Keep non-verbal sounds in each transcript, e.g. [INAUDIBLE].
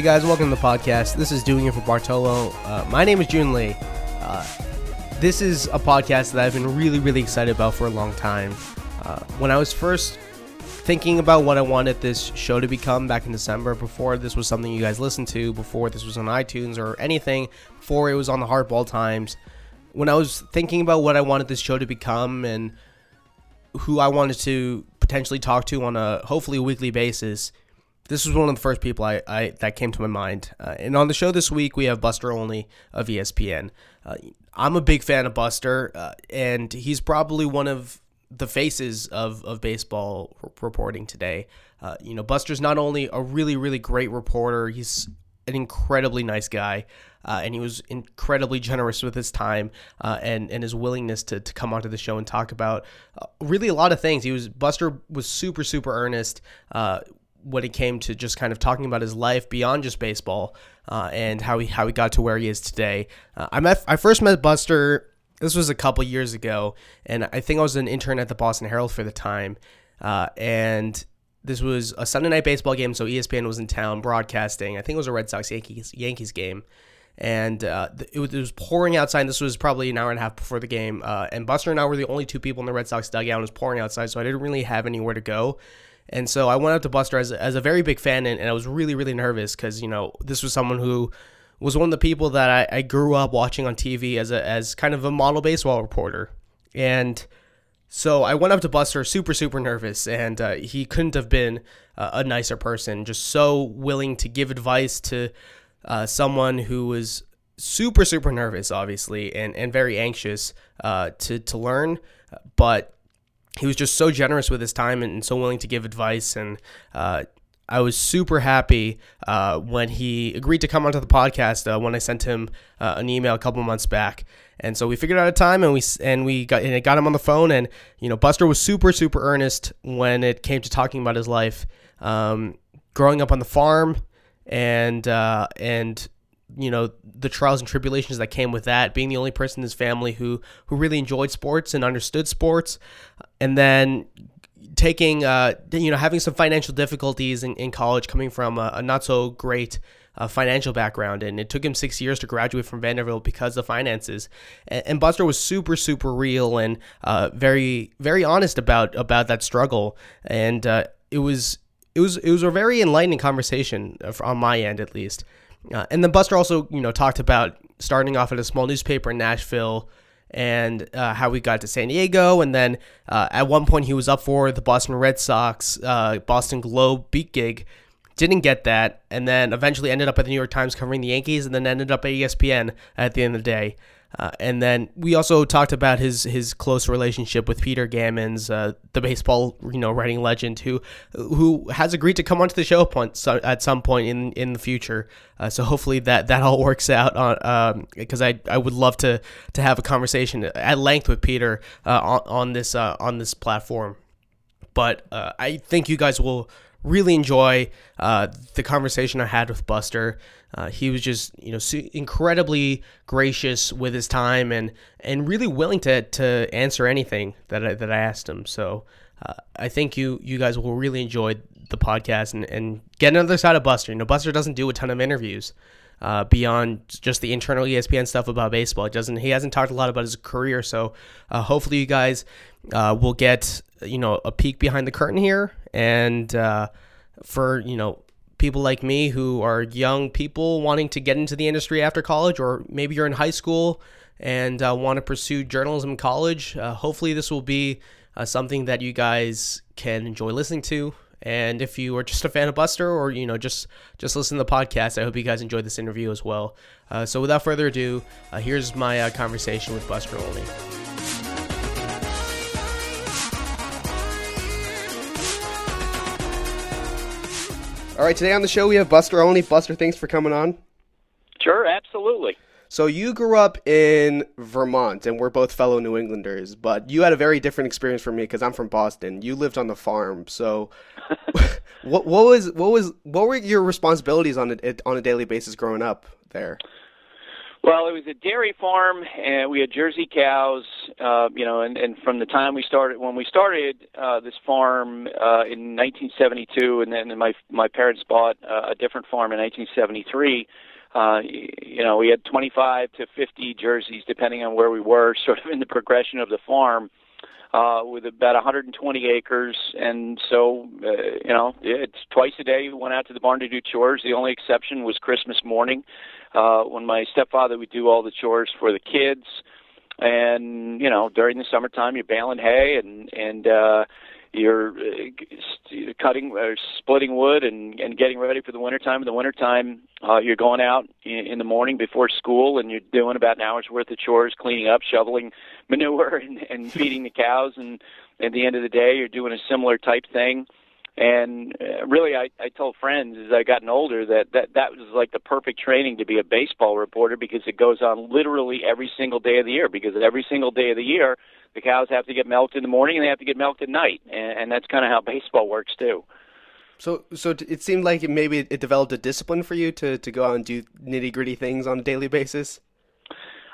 Hey guys, welcome to the podcast. This is Doing It for Bartolo. Uh, my name is Joon Lee. Uh, this is a podcast that I've been really, really excited about for a long time. Uh, when I was first thinking about what I wanted this show to become back in December, before this was something you guys listened to, before this was on iTunes or anything, before it was on the Hardball Times, when I was thinking about what I wanted this show to become and who I wanted to potentially talk to on a hopefully weekly basis, this was one of the first people I, I that came to my mind. Uh, and on the show this week, we have Buster Olney of ESPN. Uh, I'm a big fan of Buster, uh, and he's probably one of the faces of, of baseball reporting today. Uh, you know, Buster's not only a really, really great reporter, he's an incredibly nice guy. Uh, and he was incredibly generous with his time uh, and and his willingness to, to come onto the show and talk about uh, really a lot of things. He was Buster was super super earnest uh, when it came to just kind of talking about his life beyond just baseball uh, and how he how he got to where he is today. Uh, I met I first met Buster. This was a couple years ago, and I think I was an intern at the Boston Herald for the time. Uh, and this was a Sunday night baseball game, so ESPN was in town broadcasting. I think it was a Red Sox Yankees Yankees game, and uh, it, was, it, was, pouring outside. This was probably an hour and a half before the game, uh, and Buster and I were the only two people in the Red Sox dugout. It was pouring outside, so I didn't really have anywhere to go. And so I went up to Buster as, as a very big fan, and, and I was really, really nervous because, you know, this was someone who was one of the people that I, I grew up watching on TV as, a, as kind of a model baseball reporter. And so I went up to Buster super, super nervous, and uh, he couldn't have been uh, a nicer person, just so willing to give advice to uh, someone who was super, super nervous, obviously, and, and very anxious uh, to, to learn. But he was just so generous with his time and, so willing to give advice. And uh, I was super happy uh, when he agreed to come onto the podcast uh, when I sent him uh, an email a couple months back. And so we figured out a time and we and we got and got him on the phone. And you know Buster was super super earnest when it came to talking about his life, um, growing up on the farm and uh, and you know the trials and tribulations that came with that being the only person in his family who who really enjoyed sports and understood sports and then taking uh you know having some financial difficulties in, in college coming from a, a not so great uh, financial background. And it took him six years to graduate from Vanderbilt because of finances. And, and Buster was super super real and uh, very very honest about about that struggle. And uh, it was it was it was a very enlightening conversation uh, on my end at least uh, and then Buster also, you know, talked about starting off at a small newspaper in Nashville and uh, how we got to San Diego. And then uh, at one point, he was up for the Boston Red Sox uh, Boston Globe beat gig. Didn't get that, and then eventually ended up at the New York Times covering the Yankees, and then ended up at ESPN at the end of the day. Uh, and then we also talked about his his close relationship with Peter Gammons, uh, the baseball you know writing legend, who who has agreed to come onto the show at some point in in the future. Uh, so hopefully that that all works out on because um, I I would love to to have a conversation at length with Peter uh, on on this uh, on this platform. But uh, I think you guys will really enjoy the conversation I had with Buster. Uh, he was just, you know, incredibly gracious with his time and and really willing to to answer anything that I, that I asked him. So uh, I think you you guys will really enjoy the podcast and, and get another side of Buster. You know, Buster doesn't do a ton of interviews. Uh, beyond just the internal ESPN stuff about baseball, it doesn't. He hasn't talked a lot about his career, so uh, hopefully you guys uh, will get you know a peek behind the curtain here, and uh, for you know people like me who are young people wanting to get into the industry after college, or maybe you're in high school and uh, want to pursue journalism in college. Uh, hopefully, this will be uh, something that you guys can enjoy listening to. And if you are just a fan of Buster, or you know, just just listen to the podcast, I hope you guys enjoyed this interview as well. Uh, so, without further ado, uh, here's my uh, conversation with Buster Olney. All right, today on the show we have Buster Olney. Buster, thanks for coming on. Sure, absolutely. So you grew up in Vermont, and we're both fellow New Englanders, but you had a very different experience from me because I'm from Boston. You lived on the farm, so [LAUGHS] what, what was what was what were your responsibilities on a on a daily basis growing up there? Well, it was a dairy farm, and we had Jersey cows. Uh, you know, and, and from the time we started, when we started uh, this farm uh, in 1972, and then my my parents bought uh, a different farm in 1973. Uh, you know, we had 25 to 50 jerseys, depending on where we were, [LAUGHS] sort of in the progression of the farm uh, with about 120 acres, and so uh, you know it's twice a day we went out to the barn to do chores. The only exception was Christmas morning, uh, when my stepfather would do all the chores for the kids, and you know during the summertime you're baling hay and and uh, you're uh, cutting or splitting wood and and getting ready for the wintertime. In the wintertime, uh, you're going out in, in the morning before school and you're doing about an hour's worth of chores, cleaning up, shoveling manure, [LAUGHS] and, and feeding the cows. And at the end of the day, you're doing a similar type thing. And uh, really, I, I told friends as I gotten older that, that that was like the perfect training to be a baseball reporter because it goes on literally every single day of the year. Because every single day of the year, the cows have to get milked in the morning and they have to get milked at night, and, and that's kind of how baseball works too. So, so it seemed like maybe it developed a discipline for you to to go out and do nitty gritty things on a daily basis.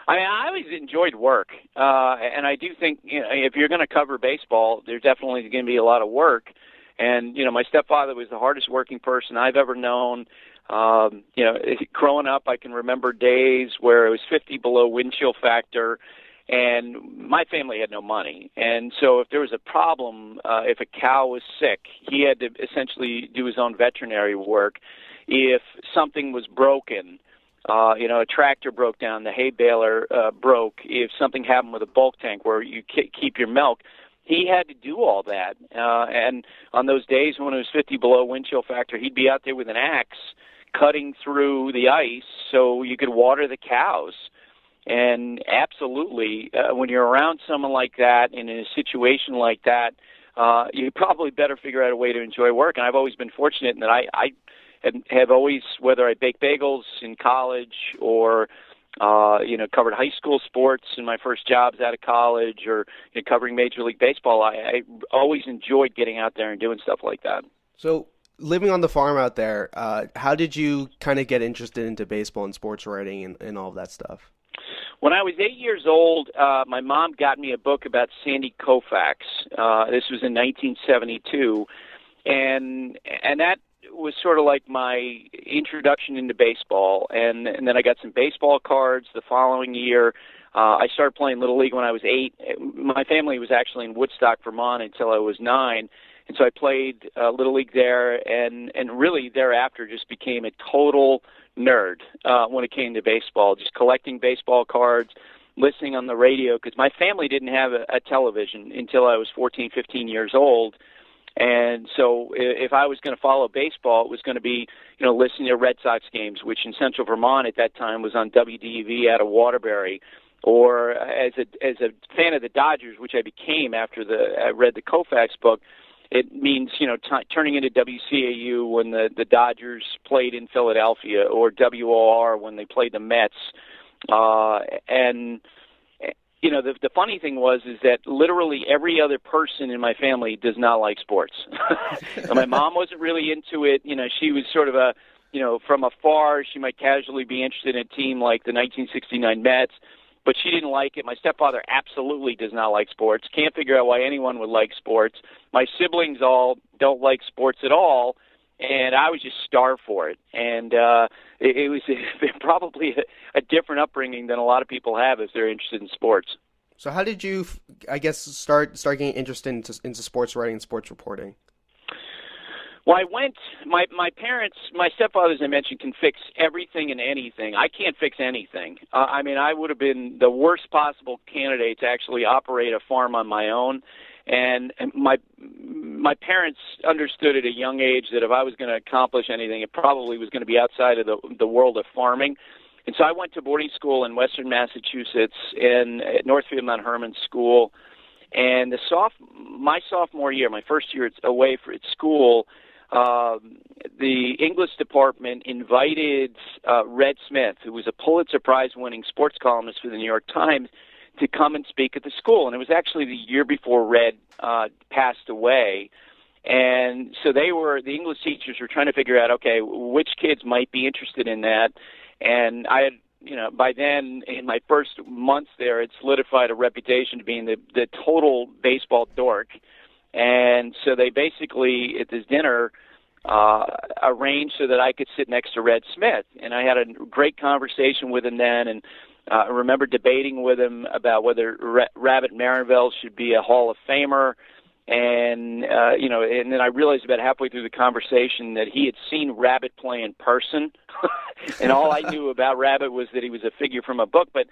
I mean, I always enjoyed work, uh, and I do think you know if you're going to cover baseball, there's definitely going to be a lot of work. And you know, my stepfather was the hardest working person I've ever known. Um, you know, growing up, I can remember days where it was 50 below wind chill factor, and my family had no money and so if there was a problem uh, if a cow was sick he had to essentially do his own veterinary work if something was broken uh, you know, a tractor broke down, the hay baler uh, broke. If something happened with a bulk tank where you keep your milk, he had to do all that. Uh, and on those days when it was 50 below wind chill factor, he'd be out there with an axe cutting through the ice so you could water the cows. And absolutely, uh, when you're around someone like that and in a situation like that, uh, you probably better figure out a way to enjoy work. And I've always been fortunate in that I, I have, have always, whether I bake bagels in college or uh, you know, covered high school sports in my first jobs out of college, or you know, covering Major League Baseball. I, I always enjoyed getting out there and doing stuff like that. So, living on the farm out there, uh, how did you kind of get interested into baseball and sports writing and, and all of that stuff? When I was eight years old, uh, my mom got me a book about Sandy Koufax. Uh, this was in 1972, and and that was sort of like my introduction into baseball. And and then I got some baseball cards the following year. Uh, I started playing little league when I was eight. My family was actually in Woodstock, Vermont, until I was nine, and so I played uh, little league there. And and really thereafter just became a total nerd uh, when it came to baseball, just collecting baseball cards, listening on the radio because my family didn't have a, a television until I was 14, 15 years old. And so if I was going to follow baseball, it was going to be, you know, listening to Red Sox games, which in Central Vermont at that time was on WDEV out of Waterbury, or as a as a fan of the Dodgers, which I became after the I read the Koufax book it means you know t- turning into WCAU when the the Dodgers played in Philadelphia or WOR when they played the Mets. Uh and you know the the funny thing was is that literally every other person in my family does not like sports [LAUGHS] my mom wasn't really into it you know she was sort of a you know from afar she might casually be interested in a team like the 1969 Mets but she didn't like it. My stepfather absolutely does not like sports. Can't figure out why anyone would like sports. My siblings all don't like sports at all, and I was just starved for it. And uh, it, it was [LAUGHS] probably a, a different upbringing than a lot of people have if they're interested in sports. So, how did you, I guess, start start getting interested into, into sports writing and sports reporting? Well, I went. My my parents, my stepfather, as I mentioned, can fix everything and anything. I can't fix anything. Uh, I mean, I would have been the worst possible candidate to actually operate a farm on my own. And, my my parents understood at a young age that if I was going to accomplish anything, it probably was going to be outside of the the world of farming. And so I went to boarding school in Western Massachusetts in at Northfield Mount Hermon School. And the soft my sophomore year, my first year away for at school um, the English department invited uh, Red Smith, who was a Pulitzer Prize winning sports columnist for the New York Times, to come and speak at the school. And it was actually the year before Red uh, passed away. And so they were, the English teachers were trying to figure out, okay, which kids might be interested in that. And I had you know, by then in my first months there, it solidified a reputation to being the the total baseball dork. And so they basically at this dinner uh, arranged so that I could sit next to Red Smith, and I had a great conversation with him then, and uh, I remember debating with him about whether Ra- Rabbit Maranville should be a Hall of Famer and uh, you know, and then I realized about halfway through the conversation that he had seen Rabbit play in person, [LAUGHS] and all I knew [LAUGHS] about Rabbit was that he was a figure from a book. But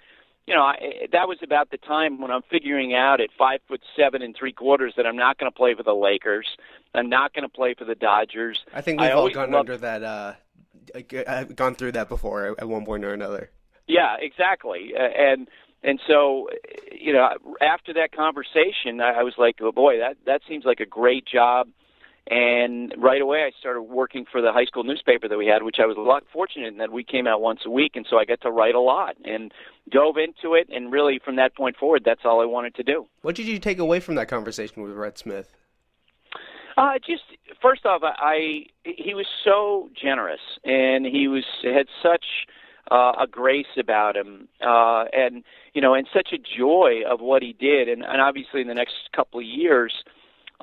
you know, I, that was about the time when I'm figuring out at five foot seven and three quarters that I'm not going to play for the Lakers. I'm not going to play for the Dodgers. I think we've I all gone loved... under that. Uh, I've gone through that before at one point or another. Yeah, exactly, uh, and and so, you know, after that conversation, I, I was like, oh boy, that that seems like a great job. And right away, I started working for the high school newspaper that we had, which I was a lot fortunate in that we came out once a week, and so I got to write a lot and dove into it. And really, from that point forward, that's all I wanted to do. What did you take away from that conversation with Red Smith? Uh, just first off, I, I he was so generous, and he was had such uh, a grace about him, uh, and you know, and such a joy of what he did. And, and obviously, in the next couple of years,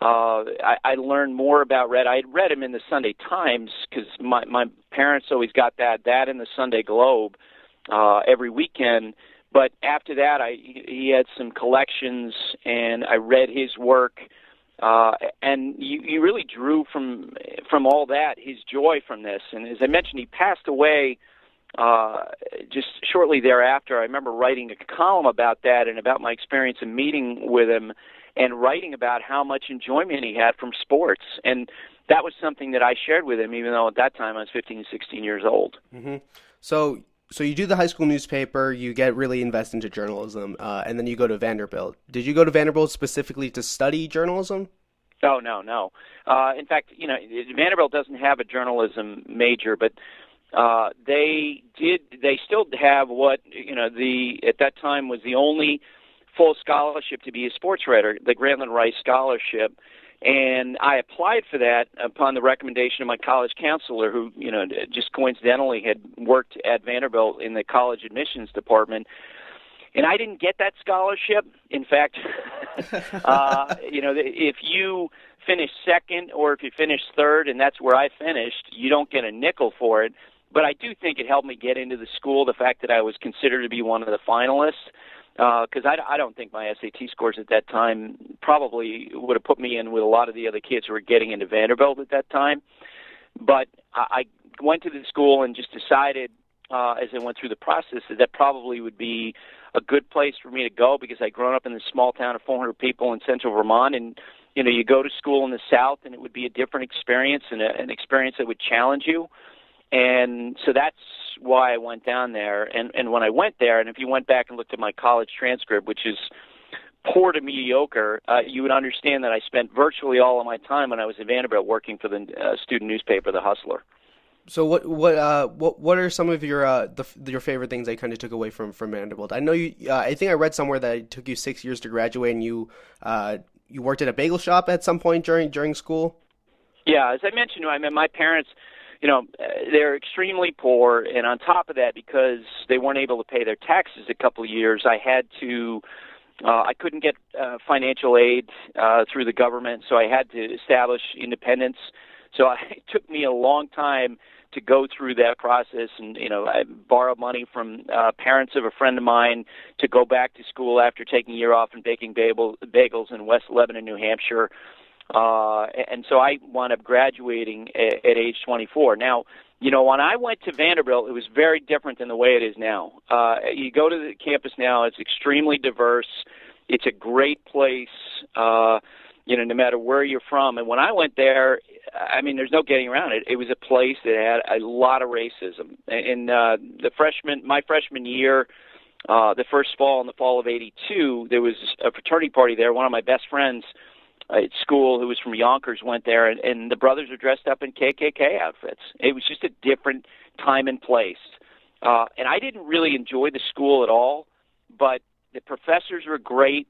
uh, I, I learned more about Red. I had read him in the Sunday Times because my my parents always got that that in the Sunday Globe uh, every weekend. But after that, I he had some collections, and I read his work. Uh, and you, you really drew from from all that his joy from this. And as I mentioned, he passed away uh, just shortly thereafter, I remember writing a column about that and about my experience in meeting with him and writing about how much enjoyment he had from sports. And that was something that I shared with him, even though at that time I was 15, 16 years old. Mm-hmm. So, so you do the high school newspaper, you get really invested into journalism, uh, and then you go to Vanderbilt. Did you go to Vanderbilt specifically to study journalism? Oh no, no. Uh, in fact, you know, Vanderbilt doesn't have a journalism major, but uh, they did. They still have what you know. The at that time was the only full scholarship to be a sports writer, the Grantland Rice Scholarship, and I applied for that upon the recommendation of my college counselor, who you know just coincidentally had worked at Vanderbilt in the college admissions department. And I didn't get that scholarship. In fact, [LAUGHS] uh, you know, if you finish second or if you finish third, and that's where I finished, you don't get a nickel for it but I do think it helped me get into the school. The fact that I was considered to be one of the finalists, because uh, I, I don't think my SAT scores at that time probably would have put me in with a lot of the other kids who were getting into Vanderbilt at that time. But I, I went to the school and just decided uh, as I went through the process that that probably would be a good place for me to go because I'd grown up in this small town of 400 people in central Vermont and you know you go to school in the south and it would be a different experience and a, an experience that would challenge you and so that's why I went down there. And and when I went there, and if you went back and looked at my college transcript, which is poor to mediocre, uh, you would understand that I spent virtually all of my time when I was at Vanderbilt working for the uh, student newspaper, The Hustler. So what what uh what what are some of your uh the, your favorite things I kind of took away from from Vanderbilt? I know you. Uh, I think I read somewhere that it took you six years to graduate, and you uh you worked at a bagel shop at some point during during school. Yeah, as I mentioned, I mean my parents you know, they're extremely poor, and on top of that, because they weren't able to pay their taxes a couple of years, I had to. Uh, I couldn't get uh, financial aid uh, through the government, so I had to establish independence. So I, [LAUGHS] it took me a long time to go through that process, and you know, I borrowed money from uh, parents of a friend of mine to go back to school after taking a year off and baking bagel, bagels in West Lebanon, New Hampshire. Uh, and so I wound up graduating at, at age 24. Now, you know, when I went to Vanderbilt, it was very different than the way it is now. Uh, you go to the campus now; it's extremely diverse. It's a great place. Uh, you know, no matter where you're from. And when I went there, I mean, there's no getting around it. It was a place that had a lot of racism. In uh, the freshman, my freshman year, uh, the first fall in the fall of '82, there was a fraternity party there. One of my best friends at school who was from Yonkers went there, and, and the brothers were dressed up in KKK outfits. It was just a different time and place. Uh, and I didn't really enjoy the school at all, but the professors were great.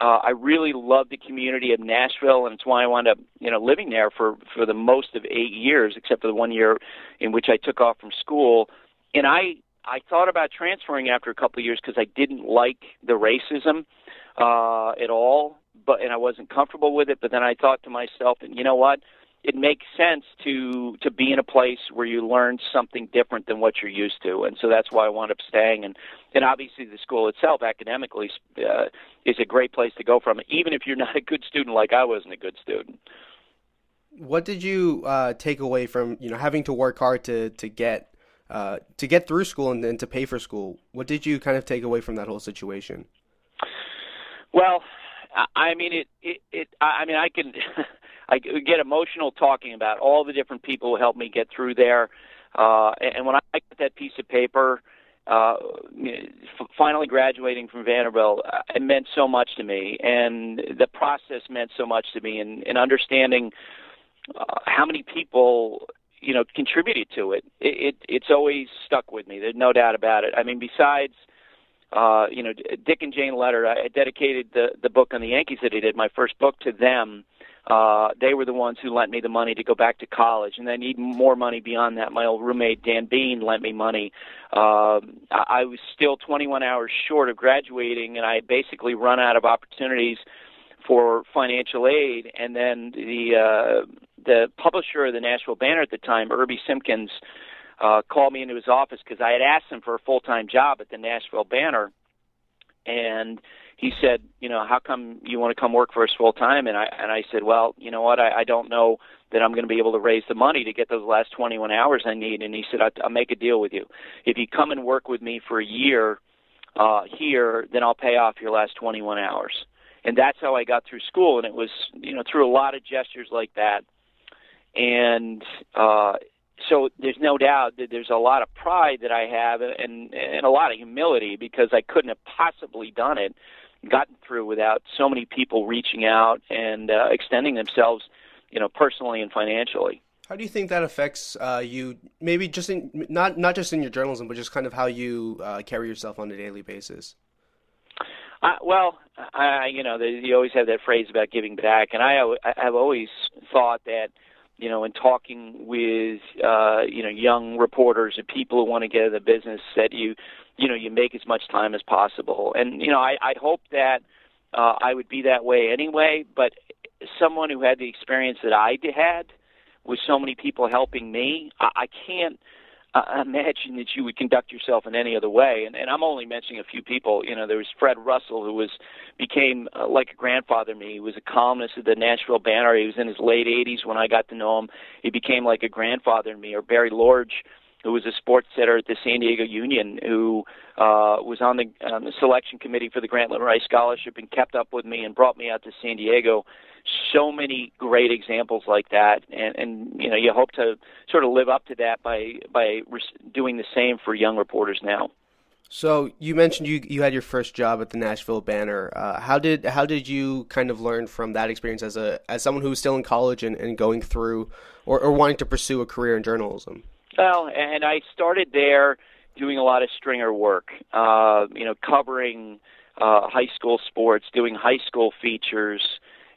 Uh, I really loved the community of Nashville, and it's why I wound up, you know, living there for for the most of eight years, except for the one year in which I took off from school. And I I thought about transferring after a couple of years because I didn't like the racism uh, at all, but and I wasn't comfortable with it. But then I thought to myself, and you know what? It makes sense to to be in a place where you learn something different than what you're used to, and so that's why I wound up staying. And and obviously the school itself, academically, uh, is a great place to go from, even if you're [LAUGHS] not a good student like I wasn't a good student. What did you uh, take away from you know having to work hard to to get uh, to get through school and then to pay for school? What did you kind of take away from that whole situation? Well, I mean it. It. it I mean I can. [LAUGHS] I get emotional talking about all the different people who helped me get through there. Uh, and when I got that piece of paper, uh, finally graduating from Vanderbilt, uh, it meant so much to me, and the process meant so much to me, and, and understanding uh, how many people you know contributed to it. It, it. It's always stuck with me. There's no doubt about it. I mean, besides uh, you know, Dick and Jane Letter. I dedicated the the book on the Yankees that he did, my first book, to them. Uh, they were the ones who lent me the money to go back to college, and then even more money beyond that. My old roommate Dan Bean lent me money. Uh, I, I was still 21 hours short of graduating, and I had basically run out of opportunities for financial aid. And then the uh, the publisher of the Nashville Banner at the time, Irby Simpkins, uh, called me into his office because I had asked him for a full time job at the Nashville Banner, and he said, you know, how come you want to come work for us full time? And I and I said, well, you know what, I, I don't know that I'm going to be able to raise the money to get those last 21 hours I need. And he said, I'll, I'll make a deal with you. If you come and work with me for a year uh, here, then I'll pay off your last 21 hours. And that's how I got through school. And it was, you know, through a lot of gestures like that. And uh, so there's no doubt that there's a lot of pride that I have and and a lot of humility because I couldn't have possibly done it, gotten through without so many people reaching out and uh, extending themselves, you know, personally and financially. How do you think that affects uh, you? Maybe just in not not just in your journalism, but just kind of how you uh, carry yourself on a daily basis. Uh, well, I, you know, you always have that phrase about giving back, and I I've always thought that you know, in talking with uh, you know young reporters and people who want to get into the business, that you you know you make as much time as possible. And you know, I, I hope that uh, I would be that way anyway. But someone who had the experience that I had, with so many people helping me, I, I can't uh, imagine that you would conduct yourself in any other way. And, and I'm only mentioning a few people. You know, there was Fred Russell, who was became uh, like a grandfather to me. He was a columnist at the Nashville Banner. He was in his late 80s when I got to know him. He became like a grandfather to me. Or Barry Lorge, who was a sports setter at the San Diego Union, who uh, was on the, on the selection committee for the Grantland Rice Scholarship and kept up with me and brought me out to San Diego so many great examples like that, and, and you know you hope to sort of live up to that by by doing the same for young reporters now. So you mentioned you you had your first job at the Nashville Banner. Uh, how did how did you kind of learn from that experience as a as someone who was still in college and, and going through or, or wanting to pursue a career in journalism? Well, and I started there doing a lot of stringer work. Uh, you know, covering uh, high school sports, doing high school features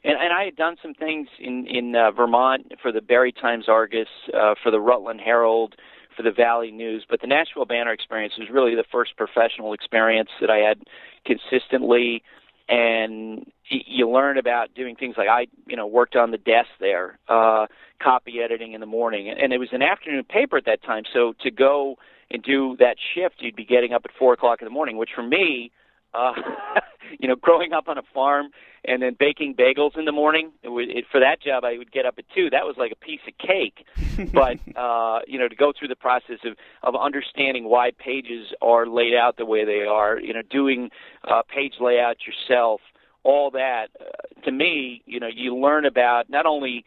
and, and I had done some things in in uh, Vermont for the Barre Times Argus, uh, for the Rutland Herald, for the Valley News. But the Nashville Banner experience was really the first professional experience that I had consistently. And you learn about doing things like I, you know, worked on the desk there, uh, copy editing in the morning, and it was an afternoon paper at that time. So to go and do that shift, you'd be getting up at four o'clock in the morning, which for me uh, [LAUGHS] you know, growing up on a farm and then baking bagels in the morning. It would, it, for that job, I would get up at two. That was like a piece of cake. [LAUGHS] but uh, you know, to go through the process of of understanding why pages are laid out the way they are, you know, doing uh, page layout yourself, all that. Uh, to me, you know, you learn about not only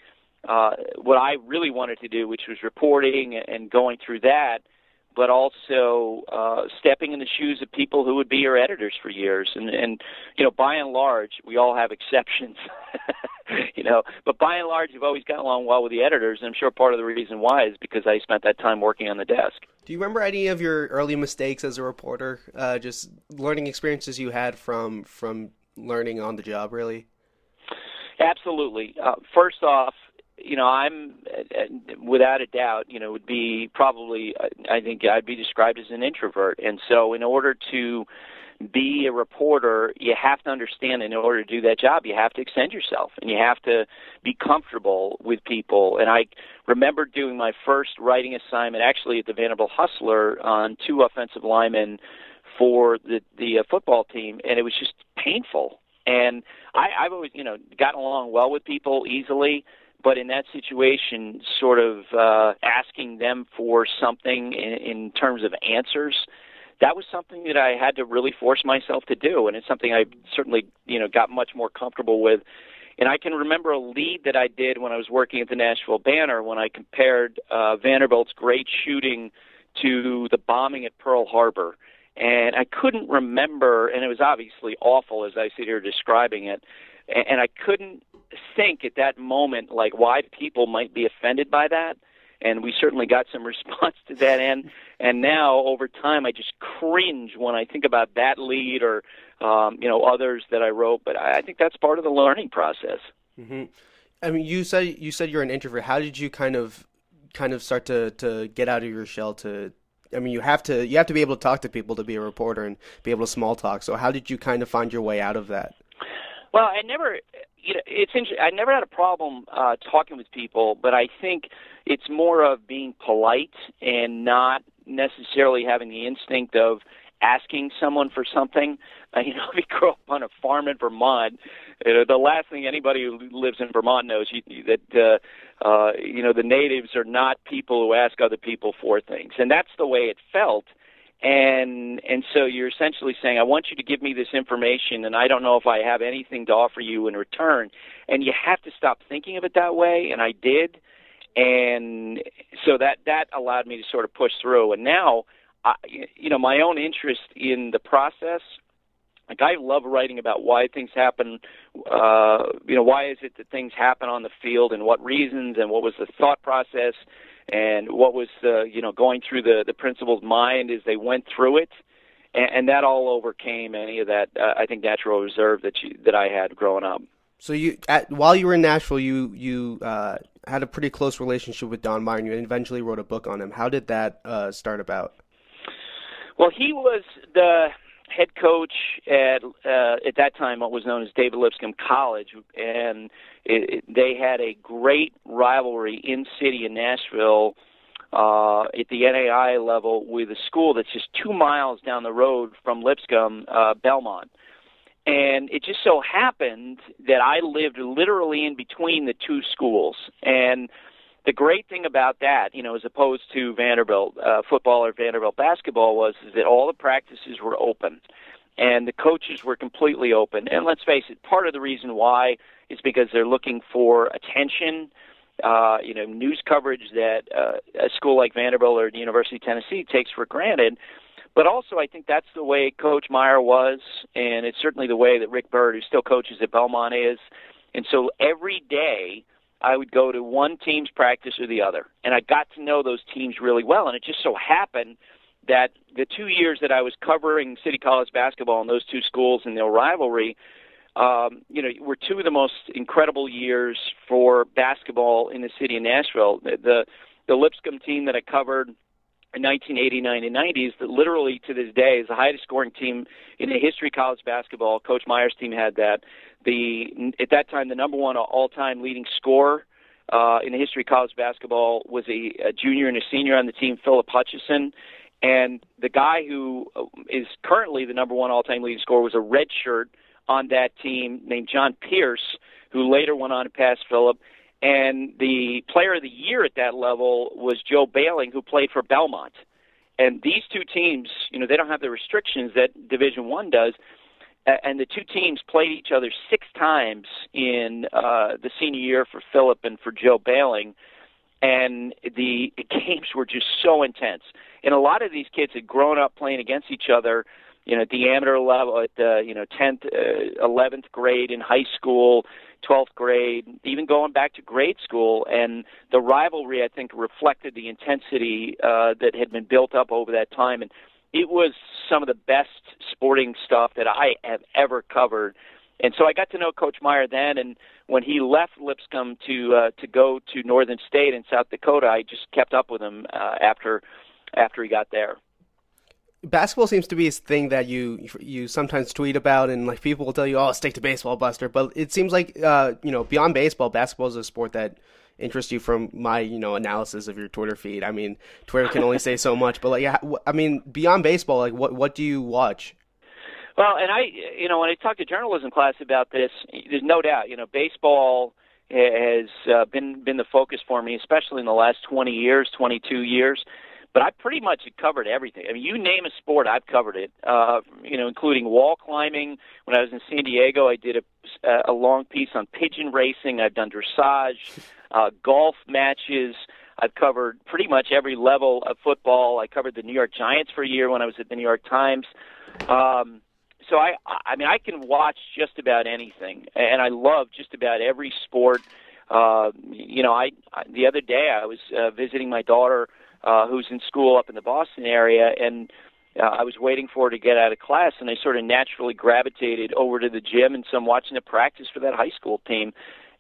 uh, what I really wanted to do, which was reporting and going through that but also uh, stepping in the shoes of people who would be your editors for years. And, and you know, by and large, we all have exceptions, [LAUGHS] you know, but by and large, you've always gotten along well with the editors. And I'm sure part of the reason why is because I spent that time working on the desk. Do you remember any of your early mistakes as a reporter? Uh, just learning experiences you had from from learning on the job, really? Absolutely. Uh, first off, you know, I'm without a doubt, you know, would be probably, I think I'd be described as an introvert. And so, in order to be a reporter, you have to understand in order to do that job, you have to extend yourself and you have to be comfortable with people. And I remember doing my first writing assignment actually at the Vanderbilt Hustler on two offensive linemen for the the uh, football team, and it was just painful. And I, I've always, you know, gotten along well with people easily, but in that situation, sort of uh, asking them for something in, in terms of answers that was something that I had to really force myself to do, and it's something I certainly you know got much more comfortable with. And I can remember a lead that I did when I was working at the Nashville Banner when I compared uh, Vanderbilt's great shooting to the bombing at Pearl Harbor. And I couldn't remember, and it was obviously awful as I sit here describing it. And I couldn't think at that moment, like, why people might be offended by that and we certainly got some [LAUGHS] response to that end. And now, over time, I just cringe when I think about that lead or um, you know others that I wrote. But I, I think that's part of the learning process. Mm-hmm. I mean, you said you said you're an introvert. How did you kind of kind of start to to get out of your shell to I mean, you have to you have to be able to talk to people to be a reporter and be able to small talk. So, how did you kind of find your way out of that? Well, I never, you know, it's interesting. I never had a problem uh, talking with people, but I think it's more of being polite and not necessarily having the instinct of asking someone for something. Uh, you know, [LAUGHS] if you grow up on a farm in Vermont, you know, the last thing anybody who lives in Vermont knows you, that uh, uh, you know the natives are not people who ask other people for things, and that's the way it felt and and so you're essentially saying i want you to give me this information and i don't know if i have anything to offer you in return. And you have to stop thinking of it that way and i did. And so that that allowed me to sort of push through. And now I, you know my own interest in the process like I love writing about why things happen. Uh, you know, why is it that things happen on the field, and what reasons, and what was the thought process, and what was the you know going through the the principal's mind as they went through it, and, and that all overcame any of that uh, I think natural reserve that you that I had growing up. So you at while you were in Nashville, you you uh, had a pretty close relationship with Don Meyer, and you eventually wrote a book on him. How did that uh, start about? Well, he was the head coach at uh, at that time what was known as David Lipscomb College, and it, it, they had a great rivalry in city in Nashville uh, at the NAI level with a school that's just two miles down the road from Lipscomb, uh, Belmont. And it just so happened that I lived literally in between the two schools, and the great thing about that, you know, as opposed to Vanderbilt uh, football or Vanderbilt basketball, was is that all the practices were open, and the coaches were completely open. And let's face it, part of the reason why is because they're looking for attention, uh, you know, news coverage that uh, a school like Vanderbilt or the University of Tennessee takes for granted. But also, I think that's the way Coach Meyer was, and it's certainly the way that Rick Byrd, who still coaches at Belmont, is. And so every day I would go to one team's practice or the other, and I got to know those teams really well. And it just so happened that the two years that I was covering City College basketball in those two schools and their rivalry, um, you know, were two of the most incredible years for basketball in the city of Nashville. The the, the Lipscomb team that I covered in 1989 and 90s that literally to this day is the highest scoring team in the history of college basketball. Coach Meyer's team had that the at that time the number one all-time leading scorer uh, in the history of college basketball was a, a junior and a senior on the team, Philip Hutcheson. And the guy who uh, is currently the number one all-time leading scorer was a redshirt on that team named John Pierce, who later went on to pass Philip. And the player of the year at that level was Joe Behling, who played for Belmont. And these two teams, you know, they don't have the restrictions that Division One does and the two teams played each other six times in uh, the senior year for Philip and for Joe Behling, and the games were just so intense. And a lot of these kids had grown up playing against each other, you know, at the amateur level, at the you know tenth, uh, eleventh grade in high school, twelfth grade, even going back to grade school. And the rivalry, I think, reflected the intensity uh, that had been built up over that time. And it was some of the best sporting stuff that I have ever covered. and so I got to know Coach Meyer then. And when he left Lipscomb to uh, to go to Northern State in South Dakota, I just kept up with him uh, after after he got there basketball seems to be a thing that you you sometimes tweet about and like people will tell you oh stick to baseball buster. But it seems like uh, you know beyond baseball basketball is a sport that interests you from my you know analysis of your twitter feed. I mean twitter can only say so [LAUGHS] much but like yeah, i mean beyond baseball like what what do you watch? Well and i you know when i talk to journalism class about this there's no doubt you know baseball has uh, been been the focus for me especially in the last 20 years 22 years but I pretty much covered everything. I mean, you name a sport, I've covered it. Uh, you know, including wall climbing. When I was in San Diego, I did a, a long piece on pigeon racing. I've done dressage, uh, golf matches. I've covered pretty much every level of football. I covered the New York Giants for a year when I was at the New York Times. Um, so I, I mean, I can watch just about anything, and I love just about every sport. Uh, you know, I, I the other day I was uh, visiting my daughter uh, who's in school up in the Boston area, and uh, I was waiting for her to get out of class, and I sort of naturally gravitated over to the gym, and so I'm watching the practice for that high school team.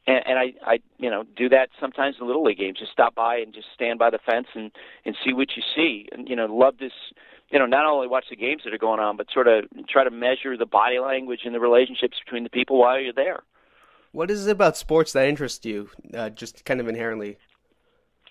And, and I, I, you know, do that sometimes in little league games. Just stop by and just stand by the fence and and see what you see. And you know, love this. You know, not only watch the games that are going on, but sort of try to measure the body language and the relationships between the people while you're there. What is it about sports that interests you, uh, just kind of inherently?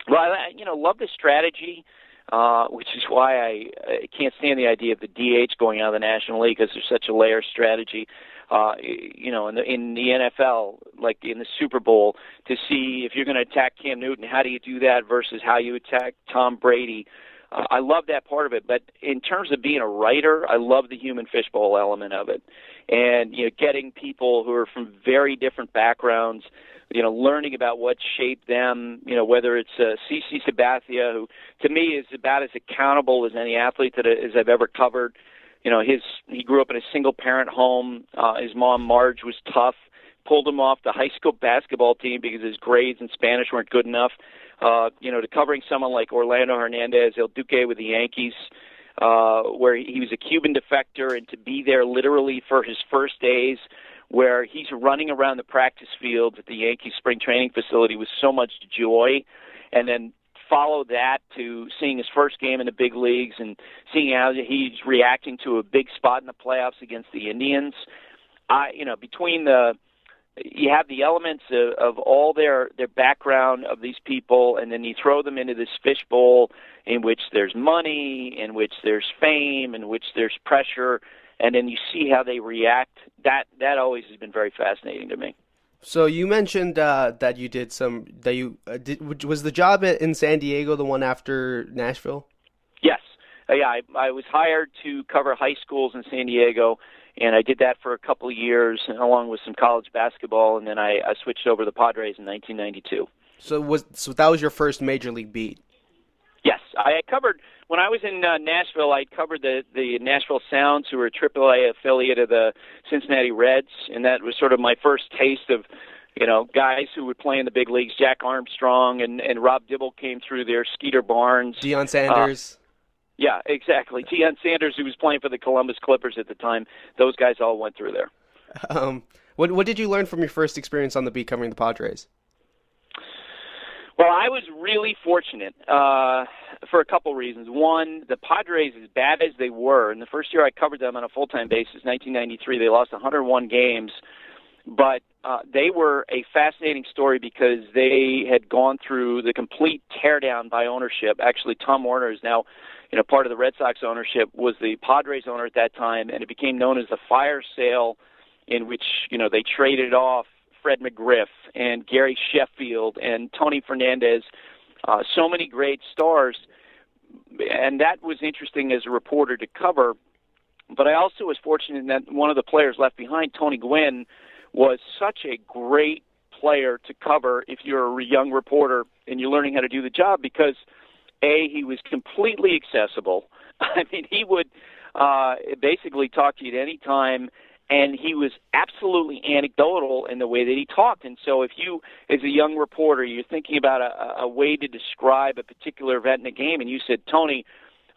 Well, I, you know, love the strategy, uh, which is why I, I can't stand the idea of the DH going out of the National League because there's such a layer strategy. Uh, you know, in the in the NFL, like in the Super Bowl, to see if you're going to attack Cam Newton, how do you do that versus how you attack Tom Brady? Uh, I love that part of it, but in terms of being a writer, I love the human fishbowl element of it, and you know, getting people who are from very different backgrounds you know, learning about what shaped them, you know, whether it's uh, CC Sabathia, who to me is about as accountable as any athlete that as I've ever covered. You know, his he grew up in a single parent home. Uh, his mom Marge was tough, pulled him off the high school basketball team because his grades in Spanish weren't good enough. Uh, you know, to covering someone like Orlando Hernandez, El Duque with the Yankees, uh, where he was a Cuban defector, and to be there literally for his first days where he's running around the practice field at the Yankees spring training facility with so much joy, and then follow that to seeing his first game in the big leagues and seeing how he's reacting to a big spot in the playoffs against the Indians. I, you know, between the you have the elements of, of all their their background of these people, and then you throw them into this fishbowl in which there's money, in which there's fame, in which there's pressure, and then you see how they react. That that always has been very fascinating to me. So you mentioned uh, that you did some that you uh, did, was the job in San Diego the one after Nashville? Yes, uh, yeah. I, I was hired to cover high schools in San Diego, and I did that for a couple of years, along with some college basketball, and then I, I switched over to the Padres in 1992. So was so that was your first major league beat? Yes, I covered when I was in uh, Nashville, I covered the the Nashville Sounds, who were a AAA affiliate of the Cincinnati Reds, and that was sort of my first taste of you know guys who would play in the big leagues. Jack Armstrong and and Rob Dibble came through there. Skeeter Barnes, Deion Sanders. Uh, yeah, exactly. Deion Sanders, who was playing for the Columbus Clippers at the time, those guys all went through there. Um, what what did you learn from your first experience on the beat covering the Padres? Well, I was really fortunate uh, for a couple reasons. One, the Padres, as bad as they were, in the first year I covered them on a full time basis, 1993, they lost 101 games. But uh, they were a fascinating story because they had gone through the complete teardown by ownership. Actually, Tom Werner is now, you know, part of the Red Sox ownership. Was the Padres owner at that time, and it became known as the fire sale, in which you know they traded off Fred McGriff and Gary Sheffield and Tony Fernandez, uh, so many great stars, and that was interesting as a reporter to cover. But I also was fortunate that one of the players left behind, Tony Gwynn, was such a great player to cover if you're a young reporter and you're learning how to do the job because a he was completely accessible. [LAUGHS] I mean, he would uh, basically talk to you at any time and he was absolutely anecdotal in the way that he talked. And so, if you, as a young reporter, you're thinking about a, a way to describe a particular event in a game, and you said, Tony,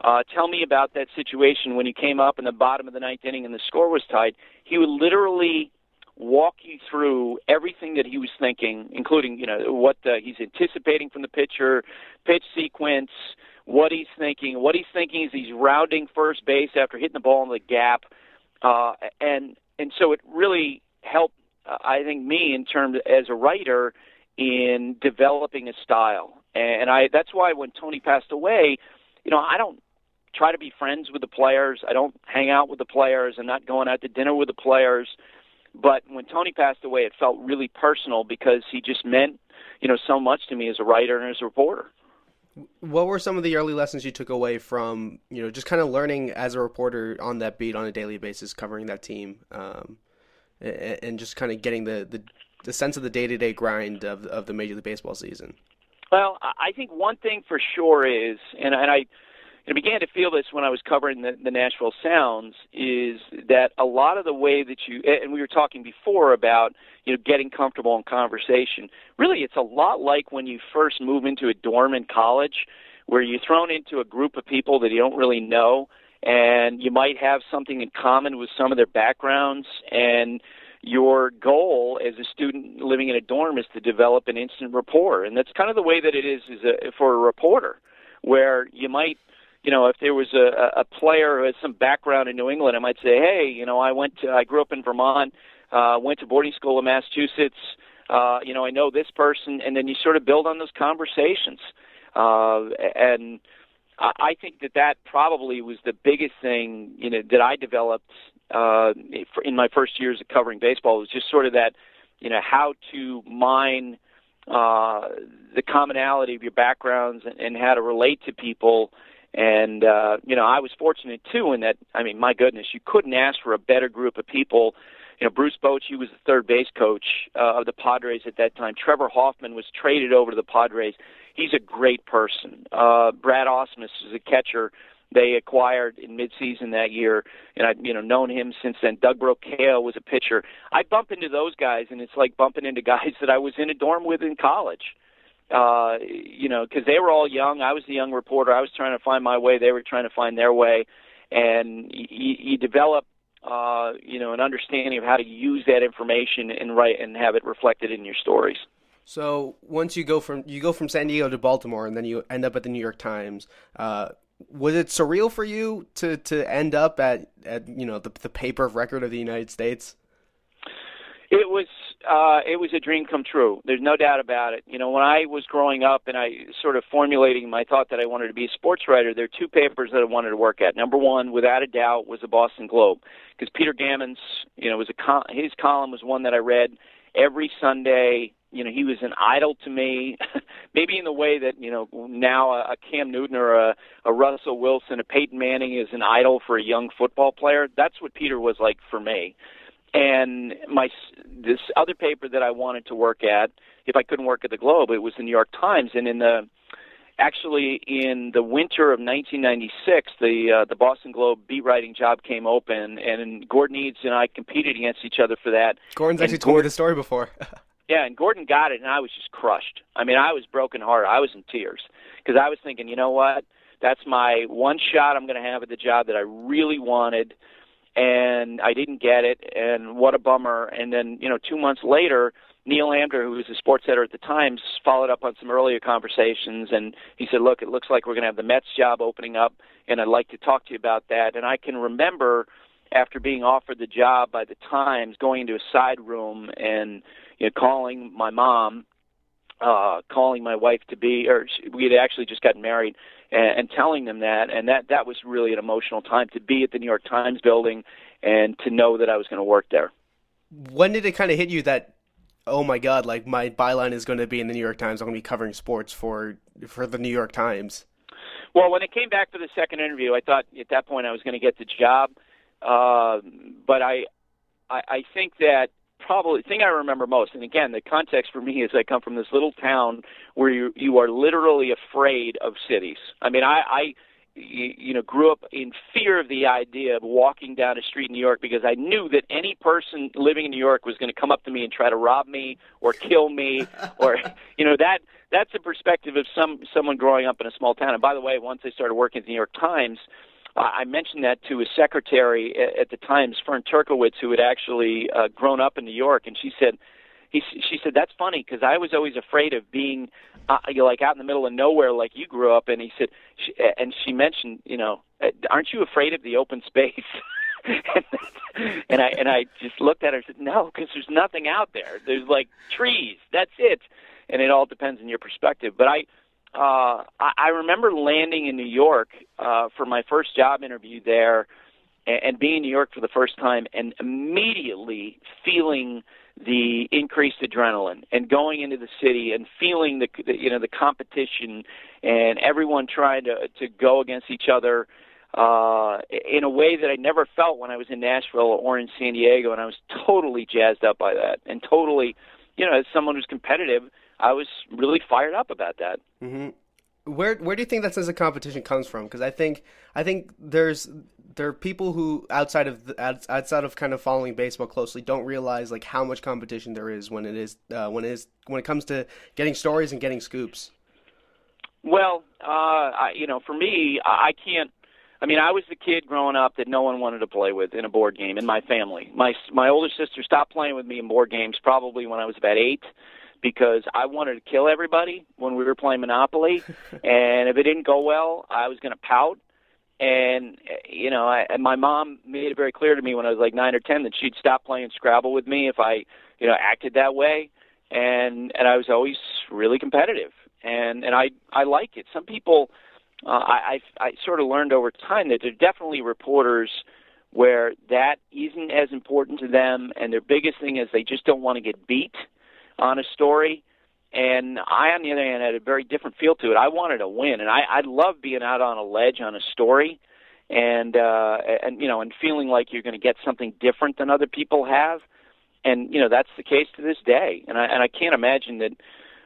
uh, tell me about that situation when you came up in the bottom of the ninth inning and the score was tied, he would literally walk you through everything that he was thinking, including you know what uh, he's anticipating from the pitcher, pitch sequence, what he's thinking. What he's thinking is he's rounding first base after hitting the ball in the gap, uh, and and so it really helped. Uh, I think me in terms as a writer in developing a style, and I that's why when Tony passed away, you know I don't try to be friends with the players. I don't hang out with the players. I'm not going out to dinner with the players. But when Tony passed away, it felt really personal because he just meant, you know, so much to me as a writer and as a reporter. What were some of the early lessons you took away from, you know, just kind of learning as a reporter on that beat on a daily basis, covering that team, um, and just kind of getting the, the, the sense of the day to day grind of of the Major League Baseball season? Well, I think one thing for sure is, and, and I and I began to feel this when I was covering the, the Nashville Sounds, is that a lot of the way that you and we were talking before about you know getting comfortable in conversation. Really, it's a lot like when you first move into a dorm in college, where you're thrown into a group of people that you don't really know, and you might have something in common with some of their backgrounds and your goal as a student living in a dorm is to develop an instant rapport and that's kind of the way that it is, is a, for a reporter where you might you know, if there was a, a player who has some background in New England, I might say, hey, you know, I went to, I grew up in Vermont, uh, went to boarding school in Massachusetts, uh, you know, I know this person, and then you sort of build on those conversations. Uh, and I, think that that probably was the biggest thing, you know, that I developed uh, in my first years of covering baseball was just sort of that, you know, how to mine uh, the commonality of your backgrounds and, and how to relate to people and uh, you know, I was fortunate too in that. I mean, my goodness, you couldn't ask for a better group of people. You know, Bruce Bochy was the third base coach uh, of the Padres at that time. Trevor Hoffman was traded over to the Padres. He's a great person. Uh, Brad Ausmus is a catcher they acquired in midseason that year, and I've you know known him since then. Doug Brocail was a pitcher. I bump into those guys, and it's like bumping into [LAUGHS] guys that I was in a dorm with in college uh, you know, because they were all young. I was the young reporter. I was trying to find my way. They were trying to find their way, and you, you develop, uh, you know, an understanding of how to use that information and write and have it reflected in your stories. So once you go from you go from San Diego to Baltimore, and then you end up at the New York Times. Uh, was it surreal for you to to end up at, at you know the the paper of record of the United States? It was uh, it was a dream come true. There's no doubt about it. You know, when I was growing up and I sort of formulating my thought that I wanted to be a sports writer, there are two papers that I wanted to work at. Number one, without a doubt, was the Boston Globe, because Peter Gammons, you know, was a col- his column was one that I read every Sunday. You know, he was an idol to me, [LAUGHS] maybe in the way that you know now a, a Cam Newton or a, a Russell Wilson, a Peyton Manning is an idol for a young football player. That's what Peter was like for me and my this other paper that I wanted to work at, if I couldn't work at the Globe, it was the New York Times, and in the actually in the winter of 1996, the uh, the Boston Globe beat writing job came open, and Gordon Edes and I competed against each other for that. Gordon's and actually told me the story before. [LAUGHS] yeah, and Gordon got it, and I was just crushed. I mean, I was broken hearted. I was in tears because I was thinking, you know what? That's my one shot I'm going to have at the job that I really wanted and I didn't get it, and what a bummer. And then, you know, two months later, Neil Amdur, who was the sports editor at the Times, followed up on some earlier conversations, and he said, "Look, it looks like we're going to have the Mets job opening up, and I'd like to talk to you about that." And I can remember after being offered the job by the Times, going into a side room and you know, calling my mom, uh, calling my wife to be, or we had actually just gotten married, and, and telling them that, and that that was really an emotional time to be at the New York Times building and to know that I was going to work there. When did it kind of hit you that, oh my God, like my byline is going to be in the New York Times? I'm going to be covering sports for for the New York Times. Well, when it came back for the second interview, I thought at that point I was going to get the job, uh, but I, I I think that probably the thing I remember most, and again, the context for me is I come from this little town where you you are literally afraid of cities. I mean, I, I you, you know grew up in fear of the idea of walking down a street in New York because I knew that any person living in New York was going to come up to me and try to rob me or kill me [LAUGHS] or you know that that's the perspective of some someone growing up in a small town. And by the way, once I started working at the New York Times, I mentioned that to his secretary at the Times, Fern Turkowitz, who had actually uh, grown up in New York, and she said, he, she said that's funny because I was always afraid of being uh, you like out in the middle of nowhere like you grew up. And he said, she, and she mentioned, you know, uh, aren't you afraid of the open space? [LAUGHS] and I and I just looked at her and said, no, because there's nothing out there. There's like trees. That's it. And it all depends on your perspective. But I uh, I, I remember landing in New York uh, for my first job interview there, and, and being in New York for the first time, and immediately feeling the increased adrenaline and going into the city and feeling the, the you know the competition and everyone trying to to go against each other uh in a way that I never felt when I was in Nashville or in San Diego. And I was totally jazzed up by that and totally you know as someone who's competitive I was really fired up about that. Mm-hmm. Where where do you think that sense of competition comes from? Because I think I think there's there are people who outside of the, outside of kind of following baseball closely don't realize like how much competition there is when it is uh, when it is when it comes to getting stories and getting scoops. Well, uh, I, you know, for me, I can't. I mean, I was the kid growing up that no one wanted to play with in a board game in my family. My my older sister stopped playing with me in board games probably when I was about eight because I wanted to kill everybody when we were playing Monopoly, [LAUGHS] and if it didn't go well, I was going to pout. And you know, I, and my mom made it very clear to me when I was like nine or ten that she'd stop playing Scrabble with me if I, you know, acted that way. And and I was always really competitive, and and I I like it. Some people, uh, I, I I sort of learned over time that there are definitely reporters where that isn't as important to them, and their biggest thing is they just don't want to get beat on a story. And I, on the other hand, had a very different feel to it. I wanted to win, and I, I love being out on a ledge on a story, and uh, and you know, and feeling like you're going to get something different than other people have. And you know, that's the case to this day. And I and I can't imagine that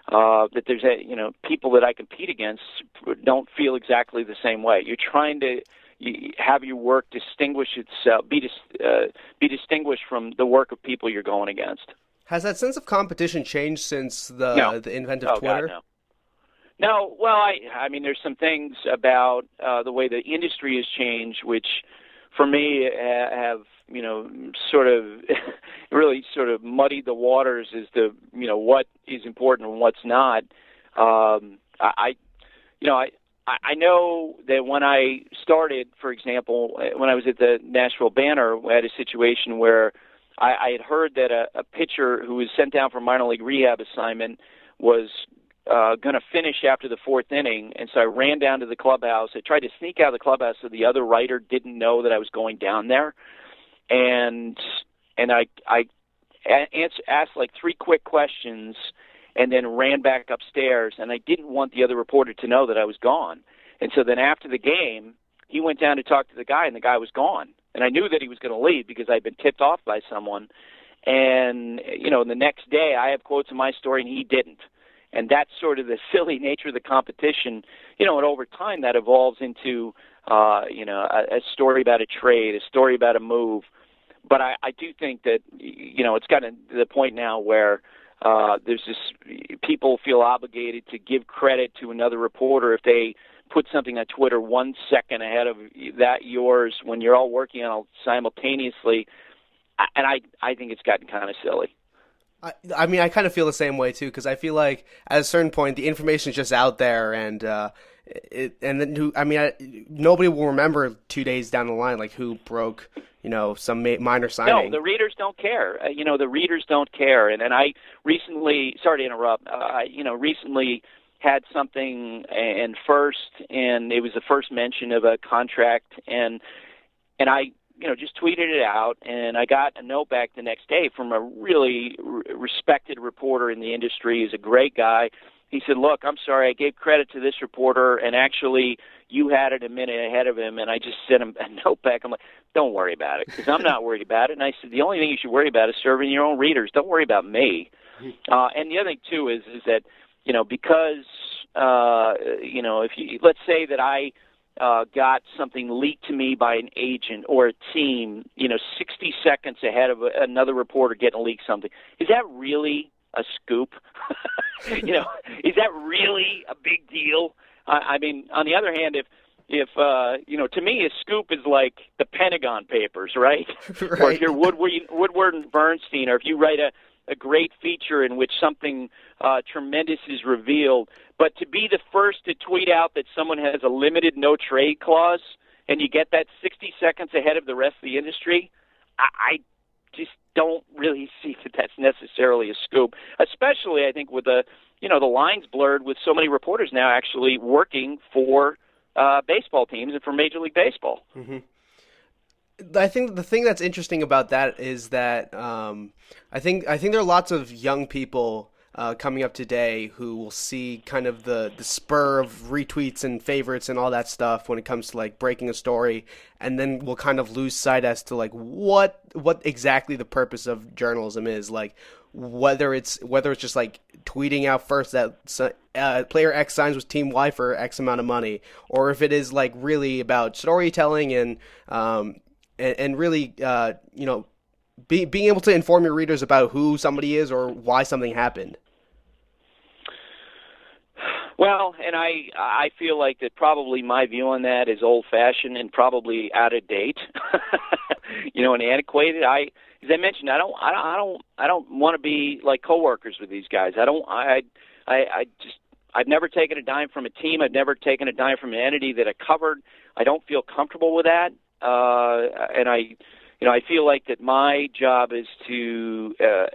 uh, that there's a you know people that I compete against don't feel exactly the same way. You're trying to you have your work distinguish itself, be dis, uh, be distinguished from the work of people you're going against. Has that sense of competition changed since the no. the invent of oh, Twitter? God, no. no, well, I I mean, there's some things about uh, the way the industry has changed, which for me have you know sort of [LAUGHS] really sort of muddied the waters as to you know what is important and what's not. Um, I, you know, I I know that when I started, for example, when I was at the Nashville Banner, we had a situation where I, I had heard that a, a pitcher who was sent down for minor league rehab assignment was uh, going to finish after the fourth inning, and so I ran down to the clubhouse. I tried to sneak out of the clubhouse so the other writer didn't know that I was going down there, and and I I answer, asked like three quick questions, and then ran back upstairs. And I didn't want the other reporter to know that I was gone. And so then after the game, he went down to talk to the guy, and the guy was gone and I knew that he was going to leave because I'd been tipped off by someone. And you know, the next day I have quotes in my story, and he didn't. And that's sort of the [LAUGHS] silly nature of the competition. You know, and over time that evolves into uh, you know a, a story about a trade, a story about a move. But I, I do think that you know it's gotten to the point now where uh, there's this people feel obligated to give credit to another reporter if they put something on Twitter one second ahead of that yours when you're all working on it simultaneously, and I I think it's gotten kind of silly. I, I mean, I kind of feel the same way too because I feel like at a certain point the information is just out there, and uh, it, and then who I mean, I, nobody will remember two days down the line like who broke, you know, some ma- minor signing. No, the readers don't care. Uh, you know, the readers don't care, and and I recently, sorry to interrupt, uh, I you know recently had something and first and it was the first mention of a contract and and I you know just tweeted it out and I got a note back the next day from a really r- respected reporter in the industry. He's a great guy. He said look I'm sorry I gave credit to this reporter and actually you had it a minute ahead of him and I just sent him a [LAUGHS] note back. I'm like don't worry about it because I'm not worried about it and I said the only thing you should worry about is serving your own readers. Don't worry about me. Uh and the other thing too is is that you know, because uh, you know, if you let's say that I uh, got something leaked to me by an agent or a team, you know, 60 seconds ahead of another reporter getting leaked something, is that really a scoop? [LAUGHS] you know, is that really a big deal? I, I mean, on the other hand, if if uh, you know, to me, a scoop is like the Pentagon Papers, right? [LAUGHS] right. Or if you're Woodward, Woodward and Bernstein, or if you write a a great feature in which something uh, tremendous is revealed. But to be the first to tweet out that someone has a limited no trade clause and you get that 60 seconds ahead of the rest of the industry, I, I just don't really [LAUGHS] see that that's necessarily a scoop. Especially, I think, with the you know the lines blurred with so many reporters now actually working for uh, baseball teams and for Major League Baseball. Mm-hmm. I think the thing that's interesting about that is that um, I think I think there are lots of young people uh, coming up today who will see kind of the, the spur of retweets and favorites and all that stuff when it comes to like breaking a story, and then will kind of lose sight as to like what what exactly the purpose of journalism is. Like whether it's whether it's just like tweeting out first that uh, player X signs with Team Y for X amount of money, or if it is like really about storytelling and um, and, and really, uh, you know, be, being able to inform your readers about who somebody is or why something happened. Well, and I I feel like that probably my view on that is old fashioned and probably out of date. [LAUGHS] you know, and antiquated. I as I mentioned, I don't I don't I don't I don't want to be like coworkers with these guys. I don't I I I just I've never taken a dime from a team. I've never taken a dime from an entity that I covered. I don't feel comfortable with that uh, and I, you know, I feel like that my job is to, uh,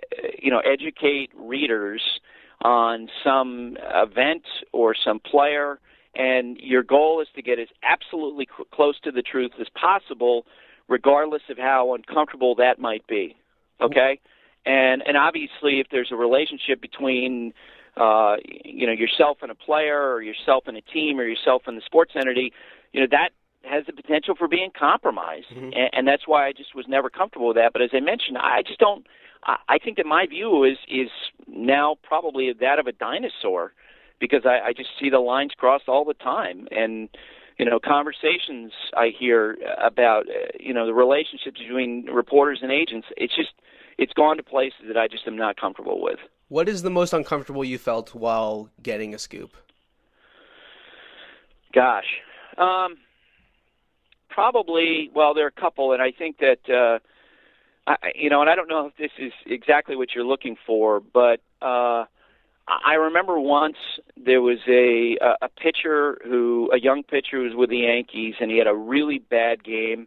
you know, educate readers on some event or some player, and your goal is to get as absolutely cl- close to the truth as possible, regardless of how uncomfortable that might be. Okay, and and obviously, if there's a relationship between uh, you know yourself and a player, or yourself and a team, or yourself and the sports entity, you know that has the potential for being compromised, mm-hmm. and, and that's why I just was never comfortable with that. But as I mentioned, I just don't. I, I think that my view is is now probably that of a dinosaur, because I, I just see the lines crossed all the time, and you know conversations I hear about uh, you know the relationships between reporters and agents. It's just it's gone to places that I just am not comfortable with. What is the most uncomfortable you felt while getting a scoop? Gosh. Um, probably well there are a couple and i think that uh I, you know and i don't know if this is exactly what you're looking for but uh i remember once there was a a pitcher who a young pitcher who was with the yankees and he had a really bad game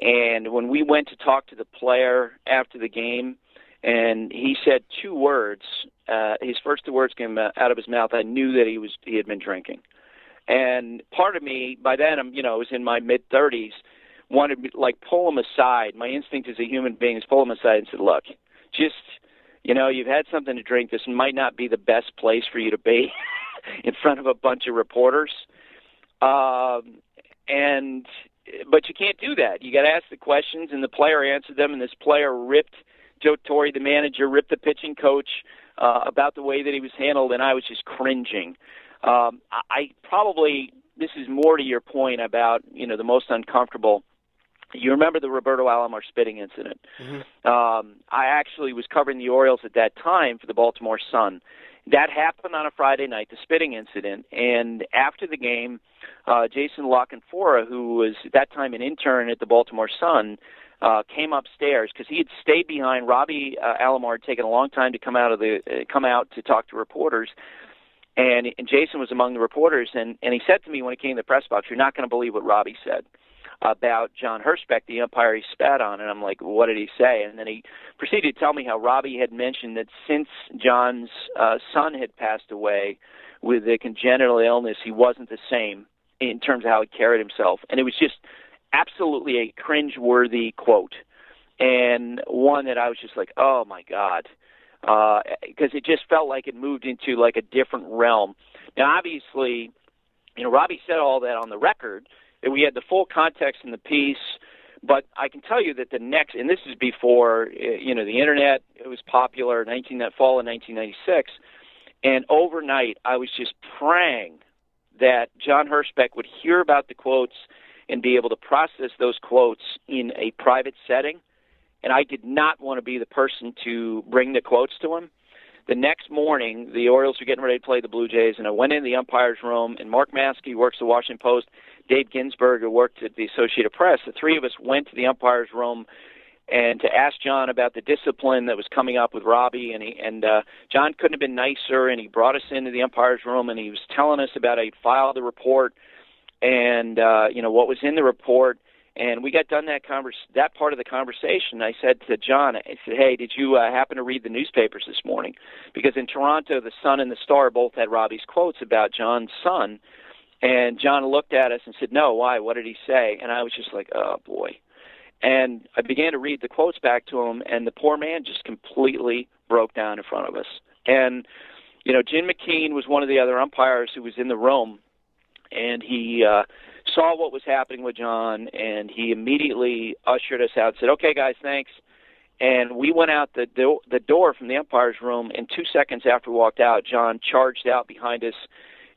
and when we went to talk to the player after the game and he said two words uh his first two words came out of his mouth i knew that he was he had been drinking and part of me, by then, I'm you know, I was in my mid 30s, wanted to like pull him aside. My instinct as a human being is pull him aside and said, "Look, just you know, you've had something to drink. This might not be the best place for you to be [LAUGHS] in front of a bunch of reporters." Um, and but you can't do that. You got to ask the questions, and the player answered them, and this player ripped Joe Torre, the manager, ripped the pitching coach uh, about the way that he was handled, and I was just cringing. Um, I probably this is more to your point about you know the most uncomfortable. You remember the Roberto Alomar spitting incident? Mm-hmm. Um, I actually was covering the Orioles at that time for the Baltimore Sun. That happened on a Friday night, the spitting incident, and after the game, uh, Jason La Canfora, who was at that time an intern at the Baltimore Sun, uh, came upstairs because he had stayed behind. Robbie uh, Alomar had taken a long time to come out of the uh, come out to talk to reporters, and, and Jason was among the reporters, and, and he said to me when he came to the press box, "You're not going to believe what Robbie said about John Hirschbeck, the umpire he spat on." And I'm like, "What did he say?" And then he proceeded to tell me how Robbie had mentioned that since John's uh, son had passed away with a congenital illness, he wasn't the same in terms of how he carried himself, and it was just absolutely a cringe-worthy quote, and one that I was just like, "Oh my God." Because uh, it just felt like it moved into like a different realm. Now, obviously, you know, Robbie said all that on the record, we had the full context in the piece. But I can tell you that the next, and this is before uh, you know the internet, it was popular, 19 that fall of 1996, and overnight I was just praying that John Hirschbeck would hear about the quotes and be able to process those quotes in a private setting and I did not want to be the person to bring the quotes to him. the next morning, the Orioles were getting ready to play the Blue Jays, and I went in the umpire's room, and Mark Maske works the Washington Post, Dave Ginsburg, who worked at the Associated Press. The three of us went to the umpire's room and to ask John about the discipline that was coming up with Robbie, and he and uh, John couldn't have been nicer, and he brought us into the umpire's room, and he was telling us about a file the report, and uh, you know what was in the report and we got done that convers that part of the conversation. I said to John, I said, "Hey, did you uh, happen to read the newspapers this morning? Because in Toronto, the Sun and the Star both had Robbie's quotes about John's son." And John looked at us and said, "No, why? What did he say?" And I was just like, "Oh boy." And I began to read the quotes back to him, and the poor man just completely broke down in front of us. And you know, Jim McKean was one of the other umpires who was in the room, and he. uh saw what was happening with John, and he immediately ushered us out. Said, "Okay, guys, thanks." And we went out the do- the door from the umpire's room, and two seconds after we walked out, John charged out behind us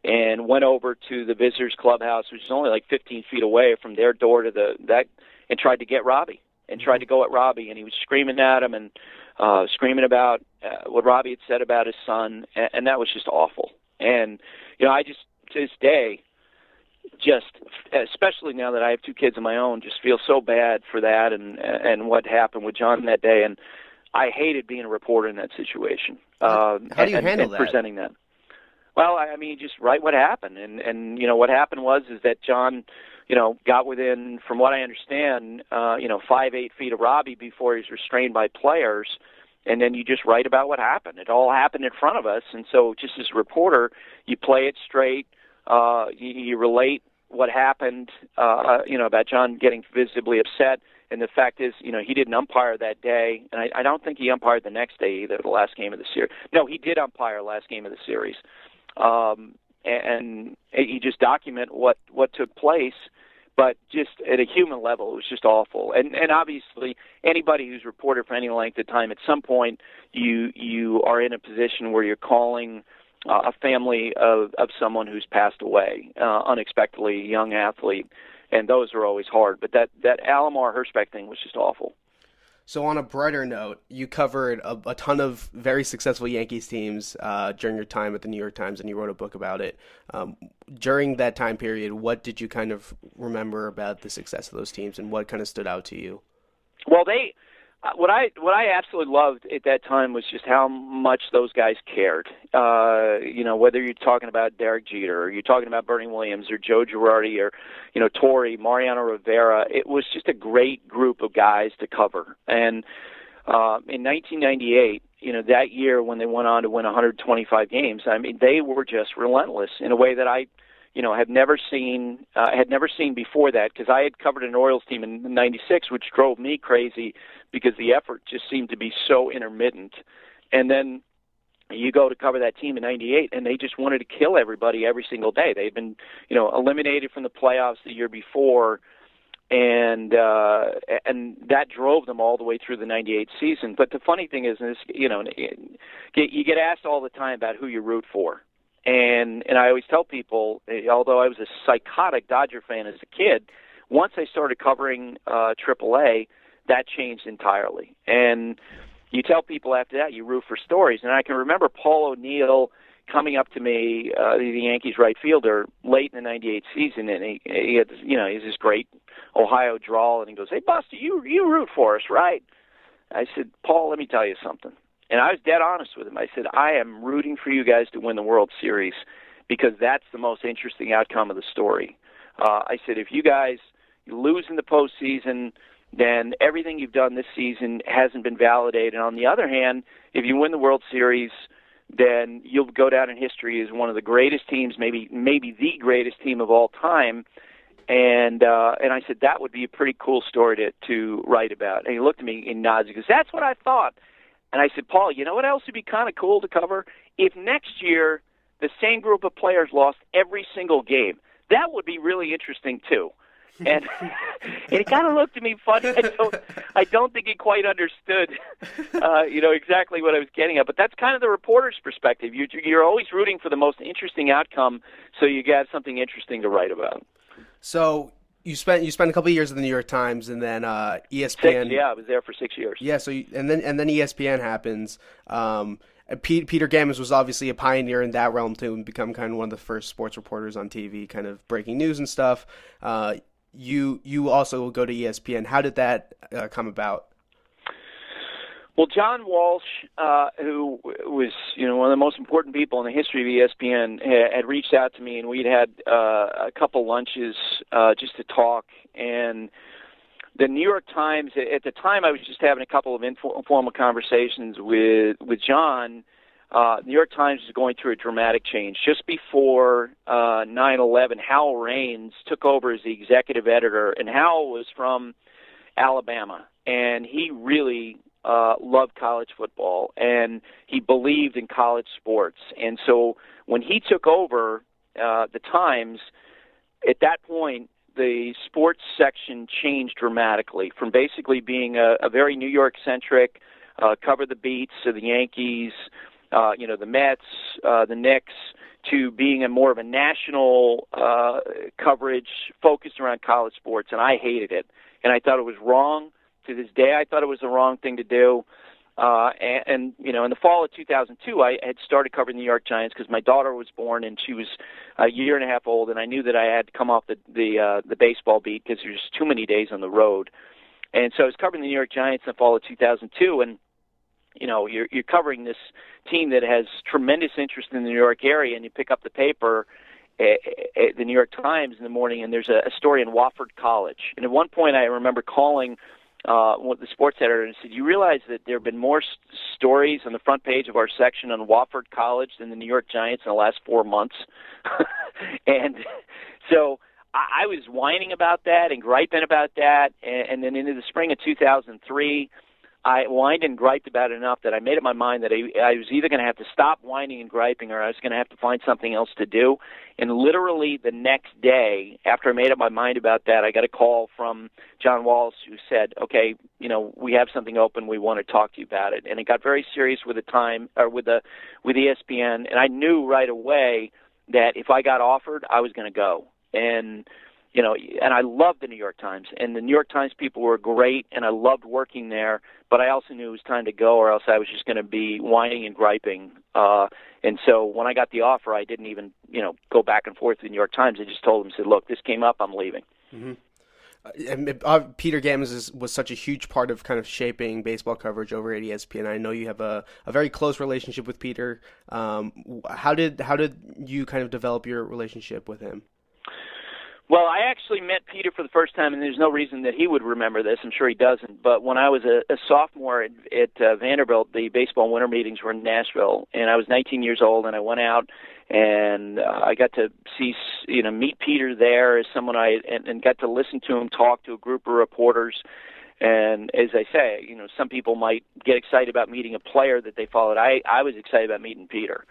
and went over to the visitors' clubhouse, which is only like 15 feet away from their door to the that, and tried to get Robbie and tried to go at Robbie, and he was screaming at him and uh, screaming about uh, what Robbie had said about his son, and, and that was just awful. And you know, I just to this day just especially now that I have two kids of my own, just feel so bad for that and and what happened with John that day. And I hated being a reporter in that situation. Um, How do you and, handle and that? Presenting that. Well, I mean, just write what happened, and and you know what happened was is that John, you know, got within, from what I understand, uh, you know, five eight feet of Robbie before he was restrained by players, and then you just write about what happened. It all happened in front of us, and so just as a reporter, you play it straight uh, you, you relate what happened, uh, you know, about John getting visibly upset. And the fact is, you know, he didn't umpire that day, and I, I don't think he umpired the next day either, the last game of the series. No, he did umpire last game of the series, um, and, and he just document what what took place. But just at a human level, it was just awful. And and obviously, anybody who's reported for any length of time, at some point, you you are in a position where you're calling uh, a family of, of someone who's passed away uh, unexpectedly, young athlete, and those are always hard. But that that Alomar Hirschbeck thing was just awful. So on a brighter note, you covered a, a ton of very successful Yankees teams uh, during your time at the New York Times, and you wrote a book about it. Um, during that time period, what did you kind of remember about the success of those teams, and what kind of stood out to you? Well, they what I what I absolutely loved at that time was just how much those guys cared. Uh, you know, whether you're talking about Derek Jeter or you're talking about Bernie Williams or Joe Girardi or you know Torre, Mariano Rivera, it was just a great group of guys to cover. And uh, in 1998, you know that year when they went on to win 125 games, I mean they were just relentless in a way that I you know had never seen uh, had never seen before that because I had covered an Orioles team in '96, which drove me crazy because the effort just seemed to be so intermittent. And then you go to cover that team in '98, and they just wanted to kill everybody every single day. They'd been you know eliminated from the playoffs the year before. And uh, and that drove them all the way through the '98 season. But the funny thing is, is you know, you get asked all the time about who you root for, and and I always tell people, eh, although I was a psychotic Dodger fan as a kid, once I started covering uh, AAA, that changed entirely. And you tell people after that you root for stories. And I can remember Paul O'Neill coming up to me, uh, the Yankees right fielder, late in the '98 season, and he, he had, you know, he's this great Ohio drawl, and he goes, "Hey, Buster, you you root for us, right?" I said, "Paul, let me tell you something. And I was dead honest with him. I said, I am rooting for you guys to win the World Series because that's the most interesting outcome of the story. Uh, I said, if you guys lose in the postseason, then everything you've done this season hasn't been validated. And On the other hand, if you win the World Series, then you'll go down in history as one of the greatest teams, maybe maybe the greatest team of all time. And uh, and I said that would be a pretty cool story to to write about. And he looked at me and nods. He goes, "That's what I thought." And I said, Paul, you know what else would be kind of cool to cover? If next year the same group of players lost every single game, that would be really interesting too. [LAUGHS] And, and he kind of looked at me funny. I don't, I don't think he quite understood, uh, you know, exactly what I was getting at. But that's kind of the reporter's perspective. You, you're always rooting for the most interesting outcome, so you got something interesting to write about. So you spent you spent a couple of years at the New York Times, and then uh, ESPN. Six, yeah, I was there for six years. Yeah, so you, and then and then ESPN happens, um, Pete, Peter Gammons was obviously a pioneer in that realm too, and become kind of one of the first sports reporters on TV, kind of breaking news and stuff. Uh, you you also go to ESPN. How did that uh, come about? Well, John Walsh, uh, who was you know one of the most important people in the history of ESPN, had reached out to me, and we'd had uh, a couple lunches uh, just to talk. And the New York Times, at the time, I was just having a couple of informal conversations with with John. Uh, New York Times is going through a dramatic change. Just before uh, 9/11, Howell Raines took over as the executive editor, and Howell was from Alabama, and he really uh, loved college football and he believed in college sports. And so when he took over uh, the Times, at that point, the sports section changed dramatically from basically being a, a very New York centric, uh, cover the beats of the Yankees, uh, you know, the Mets, uh, the Knicks, to being a more of a national uh, coverage focused around college sports. And I hated it. And I thought it was wrong to this day, I thought it was the wrong thing to do. Uh, and, and you know, in the fall of 2002, I had started covering the New York Giants because my daughter was born and she was a year and a half old, and I knew that I had to come off the the uh, the baseball beat because there's too many days on the road. And so I was covering the New York Giants in the fall of 2002, and you know, you're you're covering this team that has tremendous interest in the New York area, and you pick up the paper. At the New York Times in the morning, and there's a story in Wofford College. And at one point, I remember calling uh, the sports editor and said, "You realize that there have been more st- stories on the front page of our section on Wofford College than the New York Giants in the last four months." [LAUGHS] and so I, I was whining about that and griping about that, and, and then into the spring of 2003. I whined and griped about it enough that I made up my mind that I, I was either going to have to stop whining and griping or I was going to have to find something else to do. And literally the next day, after I made up my mind about that, I got a call from John Wallace who said, "Okay, you know, we have something open. We want to talk to you about it." And it got very serious with the time or with the with ESPN, and I knew right away that if I got offered, I was going to go. And you know, and I loved the New York Times, and the New York Times people were great, and I loved working there. But I also knew it was time to go, or else I was just going to be whining and griping. Uh, and so when I got the offer, I didn't even, you know, go back and forth to the New York Times. I just told them, said, "Look, this came up. I'm leaving." Mm-hmm. Uh, uh, Peter Gammons is, was such a huge part of kind of shaping baseball coverage over at ESPN. I know you have a, a very close relationship with Peter. Um, how did how did you kind of develop your relationship with him? Well, I actually met Peter for the first time, and there's no reason that he would remember this. I'm sure he doesn't. But when I was a, a sophomore at, at uh, Vanderbilt, the baseball winter meetings were in Nashville, and I was 19 years old, and I went out and uh, I got to see, you know, meet Peter there as someone I and, and got to listen to him talk to a group of reporters. And as I say, you know, some people might get excited about meeting a player that they followed. I I was excited about meeting Peter.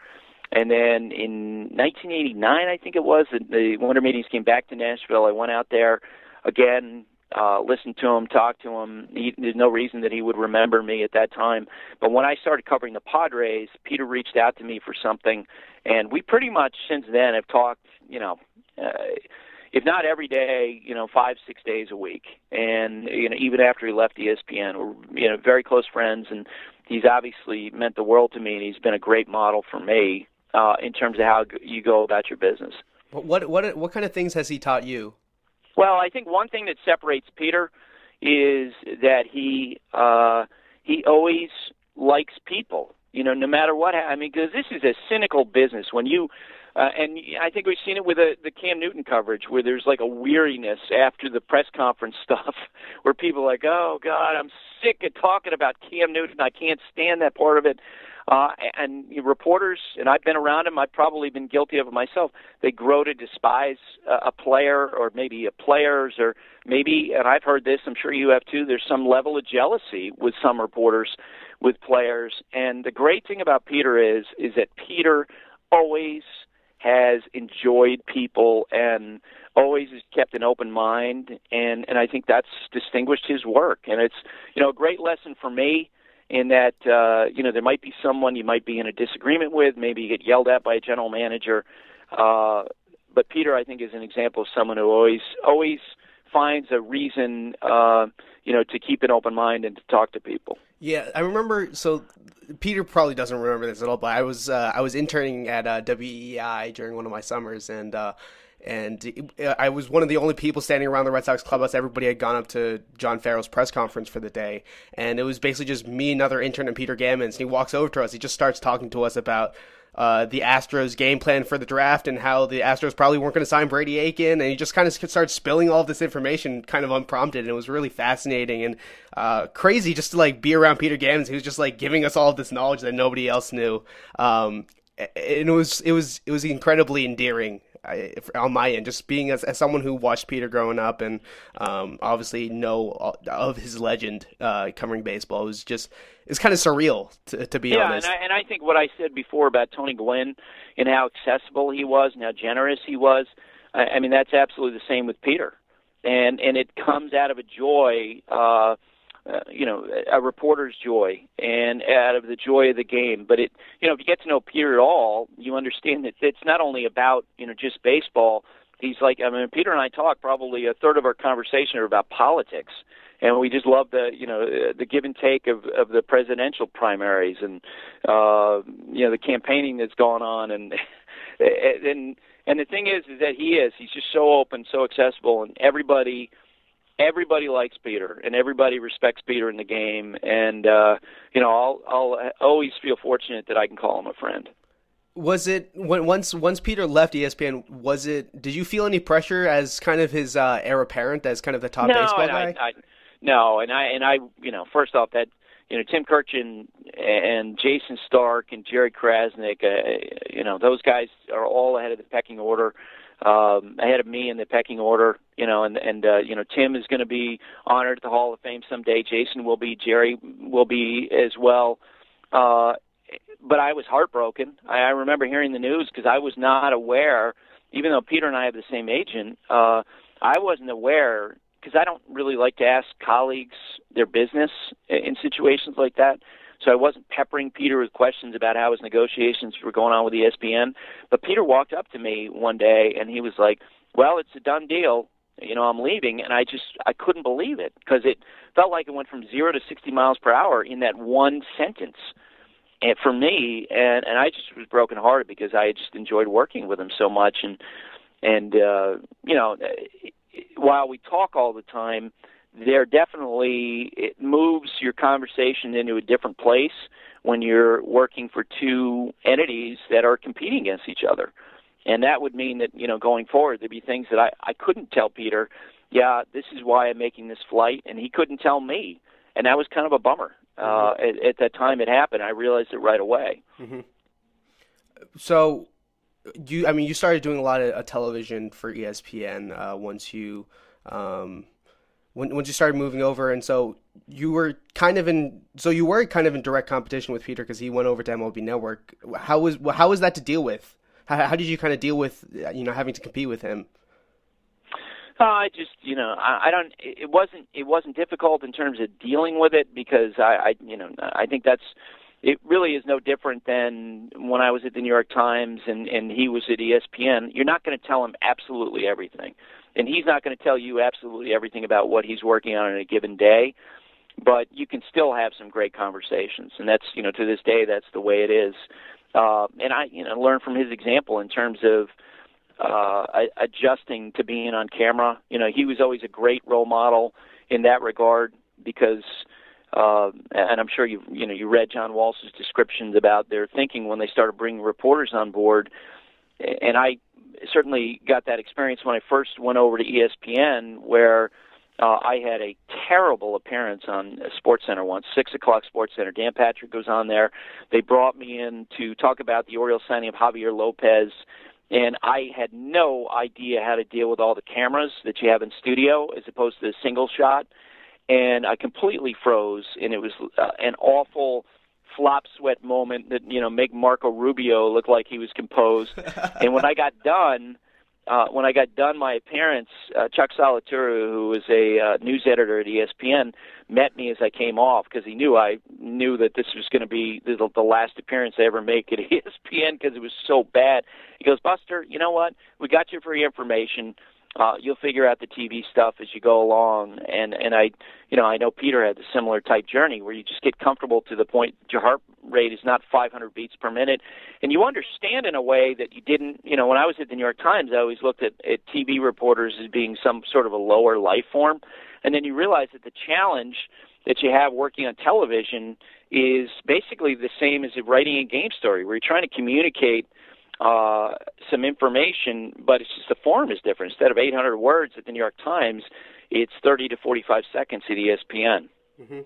And then in 1989, I think it was, the, winter meetings came back to Nashville. I went out there again, uh, listened to him, talked to him. He, there's no reason that he would remember me at that time. But when I started covering the Padres, Peter reached out to me for something, and we pretty much since then have talked, you know, uh, if not every day, you know, five six days a week. And you know, even after he left ESPN, we're you know very close friends, and he's obviously meant the world to me, and he's been a great model for me uh, in terms of how you go about your business. What what what kind of things has he taught you? Well, I think one thing that separates Peter is that he uh, he always likes people. You know, no matter what. I mean, because this is a cynical business. When you uh, and I think we've seen it with the, the Cam Newton coverage, where there's like a weariness after the press conference [LAUGHS] stuff, where people are like, "Oh God, I'm sick of talking about Cam Newton. I can't stand that part of it." Uh, and reporters, and I've been around them. I've probably been guilty of it myself. They grow to despise uh, a player, or maybe a players, or maybe, and I've heard this. I'm sure you have too. There's some level of jealousy with some reporters, with players. And the great thing about Peter is, is that Peter always has enjoyed people and always has kept an open mind and and I think that's distinguished his work and it's you know a great lesson for me in that uh, you know there might be someone you might be in a disagreement with, maybe you get yelled at by a general manager. Uh, but Peter, I think, is an example of someone who always always finds a reason, uh, you know, to keep an open mind and to talk to people. Yeah, I remember. So Peter probably doesn't remember this at all, but I was uh, I was interning at uh, WEEI during one of my summers, and uh, and I was one of the only people standing around the Red Sox clubhouse. Everybody had gone up to John Farrell's press conference for the day, and it was basically just me, another intern, and Peter Gammons. And he walks over to us. He just starts talking to us about uh, the Astros game plan for the draft and how the Astros probably weren't going to sign Brady Aiken, and he just kind of started spilling all of this information, kind of unprompted, and it was really fascinating and uh, crazy just to like be around Peter Gammons, who's just like giving us all of this knowledge that nobody else knew. Um, and it was it was it was incredibly endearing I, on my end, just being as, as someone who watched Peter growing up and um, obviously know of his legend uh, covering baseball, it was just it's kind of surreal to, to be yeah, honest. Yeah, and, and I think what I said before about Tony Gwynn and how accessible he was and how generous he was, I, I mean that's absolutely the same with Peter, and and it comes out of a joy. Uh, uh, you know, a reporter's joy and out of the joy of the game. But it, you know, if you get to know Peter at all, you understand that it's not only about you know just baseball. He's like, I mean, Peter and I talk probably a third of our conversation are about politics, and we just love the you know the give and take of of the presidential primaries and uh, you know the campaigning that's going on [LAUGHS] and and and the thing is is that he is he's just so open, so accessible, and everybody everybody likes Peter and everybody respects Peter in the game and uh you know I'll I'll always feel fortunate that I can call him a friend. Was it when once once Peter left ESPN was it did you feel any pressure as kind of his uh heir apparent as kind of the top no, baseball guy? I, I, no, and I and I you know first off that you know Tim Kurkjian and Jayson Stark and Jerry Crasnick, uh, you know those guys are all ahead of the pecking order um, ahead of me in the pecking order. You know, and and uh, you know Tim is going to be honored at the Hall of Fame someday. Jason will be. Jerry will be as well. Uh, but I was heartbroken. I, I remember hearing the news because I was not aware. Even though Peter and I have the same agent, uh, I wasn't aware because I don't really like to ask colleagues their business in situations like that. So I wasn't peppering Peter with questions about how his negotiations were going on with ESPN. But Peter walked up to me one day and he was like, "Well, it's a done deal. You know, I'm leaving." And I just I couldn't believe it because it felt like it went from 0 to 60 miles per hour in that one sentence. And for me, and and I just was brokenhearted because I just enjoyed working with him so much and and uh you know, while we talk all the time, there definitely it moves your conversation into a different place when you're working for two entities that are competing against each other. And that would mean that, you know, going forward there'd be things that I, I couldn't tell Peter, yeah, this is why I'm making this flight and he couldn't tell me. And that was kind of a bummer. Uh, mm-hmm. Uh at, at that time it happened. I realized it right away. Mm-hmm. So you I mean you started doing a lot of uh, television for ESPN uh, once you um, when once you started moving over, and so you were kind of in so you were kind of in direct competition with Peter because he went over to MLB Network. How was how was that to deal with? How, how did you kind of deal with you know having to compete with him? Uh, I just, you know, I, I don't. It wasn't. It wasn't difficult in terms of dealing with it because I, I, you know, I think that's. It really is no different than when I was at the New York Times and and he was at ESPN. You're not going to tell him absolutely everything and he's not going to tell you absolutely everything about what he's working on in a given day but you can still have some great conversations. And that's you know to this day that's the way it is. Uh and i you know learn from his example in terms of uh adjusting to being on camera. You know he was always a great role model in that regard because uh and i'm sure you you know you read john walsh's descriptions about their thinking when they started bringing reporters on board. And i certainly got that experience when I first went over to ESPN, where uh, I had a terrible appearance on Sports Center once, six o'clock Sports Center. Dan Patrick goes on there. They brought me in to talk about the Orioles signing of Javier Lopez, and I had no idea how to deal with all the cameras that you have in studio as opposed to a single shot, and I completely froze, and it was uh, an awful flop sweat moment that you know make Marco Rubio look like he was composed. [LAUGHS] and when I got done, uh, when I got done my appearance, uh, Chuck Salituro, who was a uh, news editor at ESPN, met me as I came off because he knew I knew that this was going to be the, the last appearance I ever make at [LAUGHS] ESPN because it was so bad. He goes, Buster, you know what? We got you for your information. Uh, you'll figure out the TV stuff as you go along. And and I, you know, I know Peter had a similar type journey where you just get comfortable to the point your heart rate is not 500 beats per minute, and you understand in a way that you didn't. You know, when I was at the New York Times, I always looked at, at TV reporters as being some sort of a lower life form, and then you realize that the challenge that you have working on television is basically the same as writing a game story, where you're trying to communicate uh, some information, but it's just the form is different. Instead of 800 words at the New York Times, it's 30 to 45 seconds at ESPN. Mm-hmm.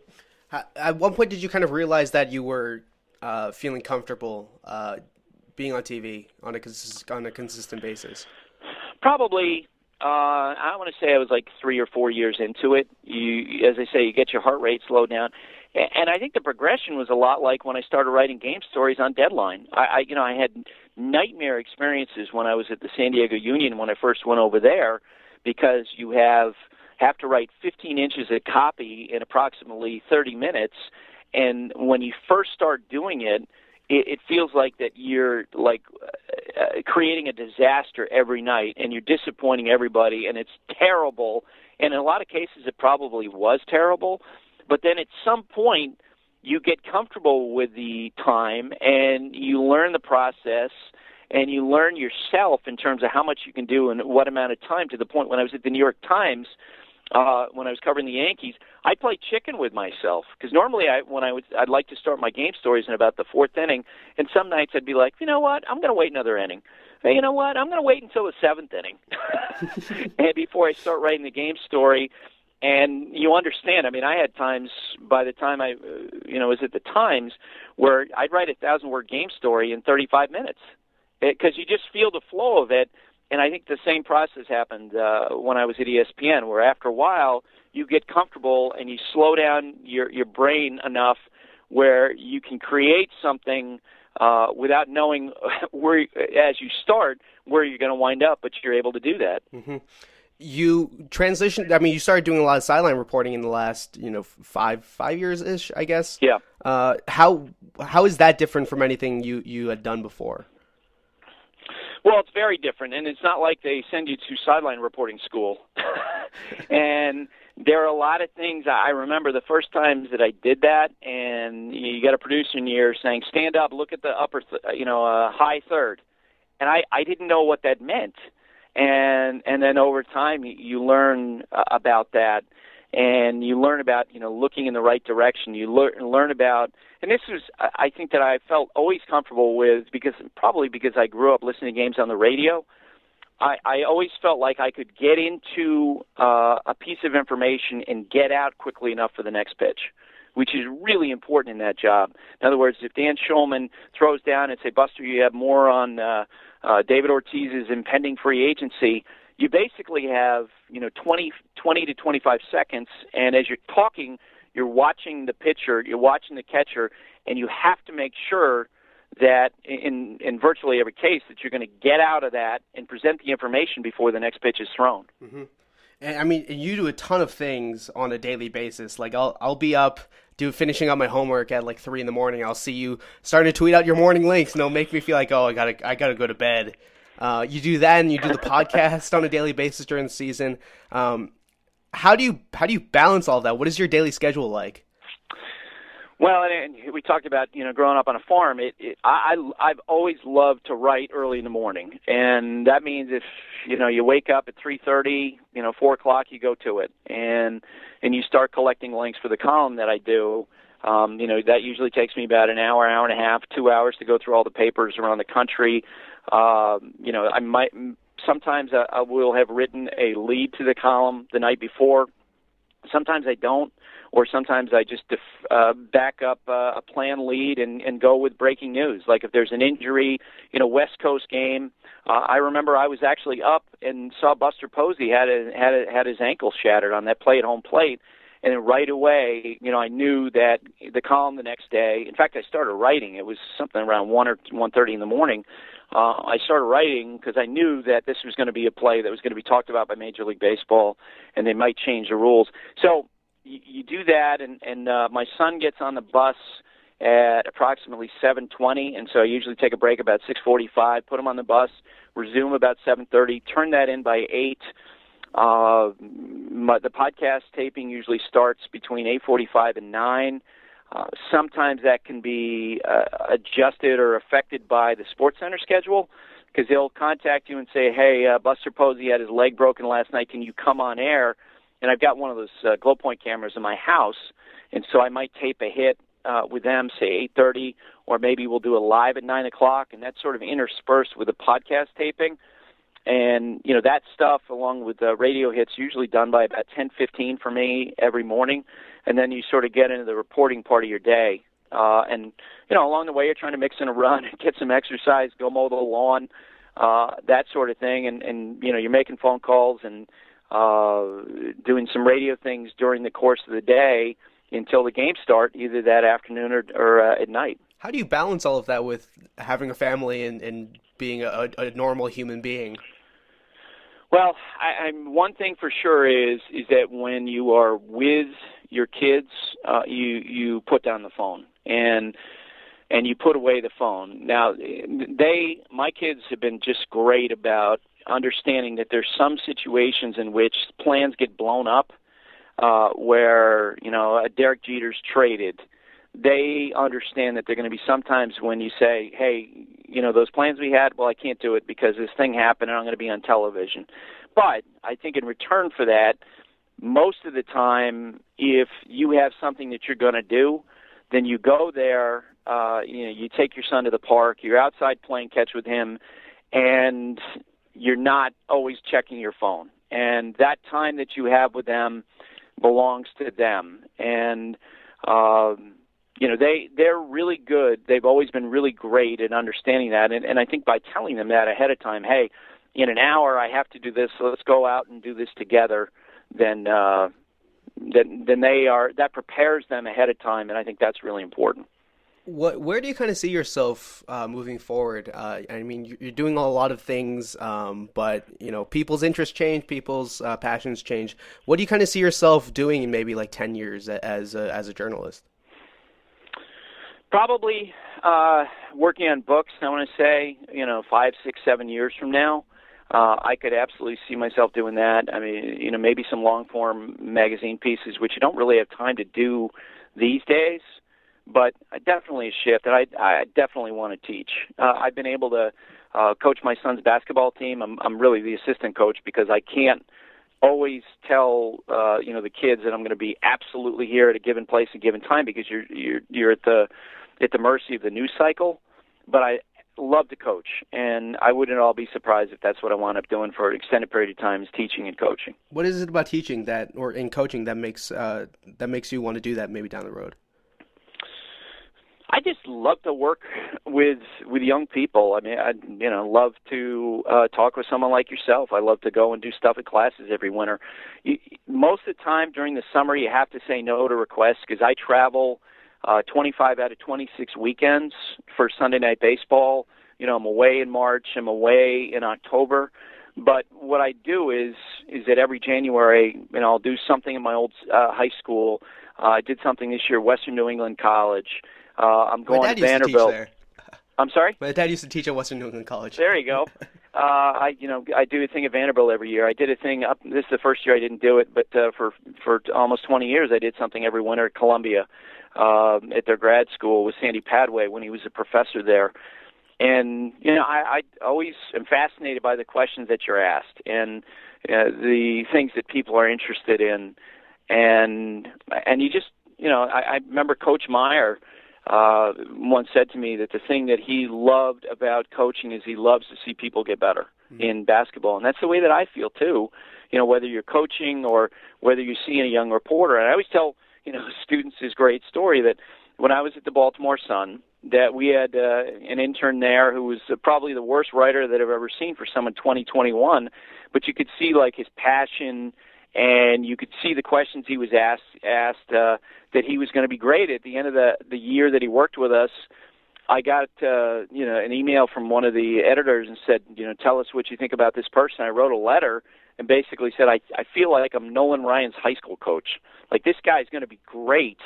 At one point, did you kind of realize that you were uh, feeling comfortable uh, being on TV on a cons- on a consistent basis? Probably. Uh, I want to say I was like three or four years into it. You, as I say, you get your heart rate slowed down, and I think the progression was a lot like when I started writing game stories on Deadline. I, I you know, I had nightmare experiences when I was at the San Diego Union when I first went over there, because you have have to write 15 inches of copy in approximately 30 minutes, and when you first start doing it, it, it feels like that you're like uh, uh, creating a disaster every night, and you're disappointing everybody, and it's terrible. And in a lot of cases, it probably was terrible. But then at some point, you get comfortable with the time, and you learn the process, and you learn yourself in terms of how much you can do and what amount of time. To the point when I was at the New York Times uh, when I was covering the Yankees, I'd play chicken with myself because normally I when I would I'd like to start my game stories in about the fourth inning, and some nights I'd be like, you know what, I'm going to wait another inning. Hey, you know what, I'm going to wait until the seventh inning, [LAUGHS] and before I start writing the game story. And you understand. I mean, I had times by the time I, uh, you know, was at the Times where I'd write a thousand word game story in 35 minutes because you just feel the flow of it and I think the same process happened uh, when I was at ESPN, where after a while you get comfortable and you slow down your your brain enough where you can create something uh, without knowing [LAUGHS] where, as you start, where you're going to wind up, but you're able to do that. Mm-hmm. You transitioned. I mean, you started doing a lot of sideline reporting in the last, you know, five five years ish, I guess. Yeah. Uh, how how is that different from anything you you had done before? Well, it's very different, and it's not like they send you to sideline reporting school. [LAUGHS] and there are a lot of things I remember the first times that I did that, and you got a producer in your saying, "Stand up, look at the upper, th- you know, uh, high third," and I I didn't know what that meant, and and then over time you, learn uh, about that and you learn about you know looking in the right direction. You learn learn about, and this was I think that I felt always comfortable with because probably because I grew up listening to games on the radio. I, I always felt like I could get into uh, a piece of information and get out quickly enough for the next pitch, which is really important in that job. In other words, if Dan Shulman throws down and say, "Buster, you have more on uh, uh, David Ortiz's impending free agency," you basically have you know 20, 20 to 25 seconds, and as you're talking, you're watching the pitcher, you're watching the catcher, and you have to make sure that in in virtually every case that you're going to get out of that and present the information before the next pitch is thrown. Mm-hmm. And I mean, you do a ton of things on a daily basis. Like I'll I'll be up do finishing up my homework at like three in the morning. I'll see you starting to tweet out your morning links, and it'll make me feel like, oh, I gotta I gotta go to bed. Uh, you do that, and you do the podcast [LAUGHS] on a daily basis during the season. Um, how do you how do you balance all that? What is your daily schedule like? Well, and, and we talked about you know growing up on a farm. It, it I I've always loved to write early in the morning, and that means if you know you wake up at three thirty, you know four o'clock, you go to it, and and you start collecting links for the column that I do. Um, you know that usually takes me about an hour, hour and a half, two hours to go through all the papers around the country. Um, you know, I might sometimes I, I will have written a lead to the column the night before. Sometimes I don't, or sometimes I just def, uh, back up uh, a plan lead and, and go with breaking news. Like if there's an injury, in a West Coast game. Uh, I remember I was actually up and saw Buster Posey had a, had a, had his ankle shattered on that play at home plate and then right away, you know, I knew that the column the next day. In fact, I started writing. It was something around one or one thirty in the morning uh, I started writing because I knew that this was going to be a play that was going to be talked about by Major League Baseball, and they might change the rules. So you, you do that, and and uh, my son gets on the bus at approximately 7:20, and so I usually take a break about 6:45, put him on the bus, resume about 7:30, turn that in by eight. Uh, my, the podcast taping usually starts between 8:45 and 9. Uh, sometimes that can be uh, adjusted or affected by the SportsCenter schedule because they'll contact you and say, "Hey, uh, Buster Posey had his leg broken last night. Can you come on air?" And I've got one of those uh, Glowpoint cameras in my house, and so I might tape a hit uh, with them, say 8:30, or maybe we'll do a live at 9 o'clock, and that's sort of interspersed with the podcast taping. And you know that stuff, along with the radio hits, usually done by about 10:15 for me every morning, and then you sort of get into the reporting part of your day. Uh, and you know, along the way, you're trying to mix in a run, [LAUGHS] get some exercise, go mow the lawn, uh, that sort of thing, and and you know, you're making phone calls and uh, doing some radio things during the course of the day until the games start, either that afternoon or, or uh, at night. How do you balance all of that with having a family and, and being a, a normal human being? Well, I, I'm one thing for sure is is that when you are with your kids, uh, you you put down the phone and and you put away the phone. Now, they my kids have been just great about understanding that there's some situations in which plans get blown up, uh, where you know Derek Jeter's traded. They understand that they're going to be sometimes when you say, "Hey, you know those plans we had. Well, I can't do it because this thing happened, and I'm going to be on television." But I think in return for that, most of the time, if you have something that you're going to do, then you go there. Uh, you know, you take your son to the park. You're outside playing catch with him, and you're not always checking your phone. And that time that you have with them belongs to them. And um, you know they they're really good. They've always been really great at understanding that. And, and I think by telling them that ahead of time, hey, in an hour I have to do this, so let's go out and do this together. Then uh, then then they are that prepares them ahead of time, and I think that's really important what where do you kind of see yourself uh, moving forward? Uh, I mean, you're doing a lot of things, um, but you know, people's interests change, people's uh, passions change. What do you kind of see yourself doing in maybe like ten years as a, as a journalist? Probably uh, working on books. I want to say, you know, five, six, seven years from now. Uh, I could absolutely see myself doing that. I mean, you know, maybe some long form magazine pieces, which you don't really have time to do these days but definitely a shift, and I, I definitely want to teach. Uh, I've been able to uh, coach my son's basketball team. I'm, I'm really the assistant coach because I can't always tell uh, you know the kids that I'm going to be absolutely here at a given place at a given time because you're you're you're at the at the mercy of the news cycle. But I love to coach, and I wouldn't at all be surprised if that's what I wind up doing for an extended period of time is teaching and coaching. What is it about teaching that or in coaching that makes uh, that makes you want to do that maybe down the road? I just love to work with with young people. I mean, I you know love to uh, talk with someone like yourself. I love to go and do stuff at classes every winter. You, most of the time during the summer, you have to say no to requests because I travel uh, 25 out of 26 weekends for Sunday night baseball. You know, I'm away in March. I'm away in October. But what I do is is that every January, you know, I'll do something in my old uh, high school. Uh, I did something this year, Western New England College. Uh, I'm going to Vanderbilt. To I'm sorry. My dad used to teach at Western New England College. There you go. [LAUGHS] uh, I, you know, I do a thing at Vanderbilt every year. I did a thing up. This is the first year I didn't do it, but uh, for for almost 20 years I did something every winter at Columbia, uh, at their grad school with Sandy Padwe when he was a professor there. And you know, I, I always am fascinated by the questions that you're asked and uh, the things that people are interested in, and and you just, you know, I, I remember Coach Meyer uh, once said to me that the thing that he loved about coaching is he loves to see people get better mm-hmm. in basketball, and that's the way that I feel too. You know, whether you're coaching or whether you're seeing a young reporter, and I always tell you know [LAUGHS] students this great story that when I was at the Baltimore Sun, that we had uh, an intern there who was uh, probably the worst writer that I've ever seen for someone 2021, but you could see like his passion and you could see the questions he was asked asked uh, that he was going to be great at the end of the the year that he worked with us. I got uh, you know an email from one of the editors and said, you know, tell us what you think about this person. I wrote a letter and basically said, I I feel like I'm Nolan Ryan's high school coach. Like this guy's going to be great.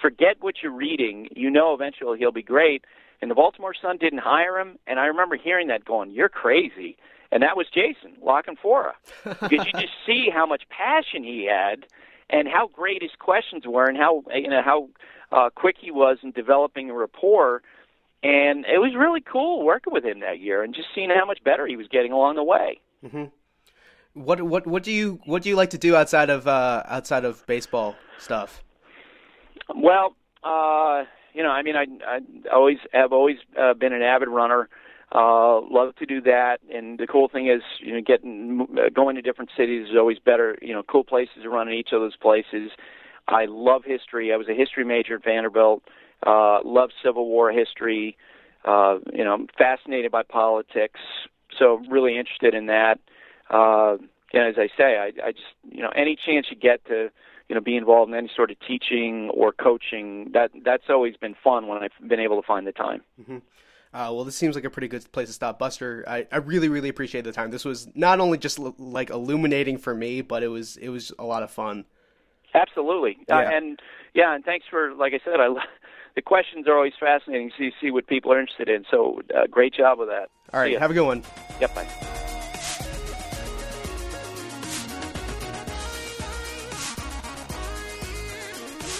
Forget what you're reading. You know, eventually he'll be great. And the Baltimore Sun didn't hire him, and I remember hearing that, going, "You're crazy." And that was Jason La Canfora, [LAUGHS] because you just see how much passion he had, and how great his questions were, and how you know how uh, quick he was in developing a rapport. And it was really cool working with him that year, and just seeing how much better he was getting along the way. Mm-hmm. What what what do you what do you like to do outside of uh, outside of baseball stuff? Well, uh, you know, I mean, I I always have always uh, been an avid runner. Uh, love to do that, and the cool thing is, you know, getting uh, going to different cities is always better. You know, cool places to run in each of those places. I love history. I was a history major at Vanderbilt. Uh, love Civil War history. Uh, you know, I'm fascinated by politics, so really interested in that. Uh, and as I say, I, I just you know any chance you get to you know be involved in any sort of teaching or coaching that that's always been fun when I've been able to find the time. Mm-hmm. Uh, well, this seems like a pretty good place to stop, Buster. I, I really, really appreciate the time. This was not only just l- like illuminating for me, but it was it was a lot of fun. Absolutely, uh, yeah. Uh, and yeah, and thanks for like I said, I [LAUGHS] the questions are always fascinating. So you see what people are interested in. So uh, great job with that. All right, have a good one. Yep, bye.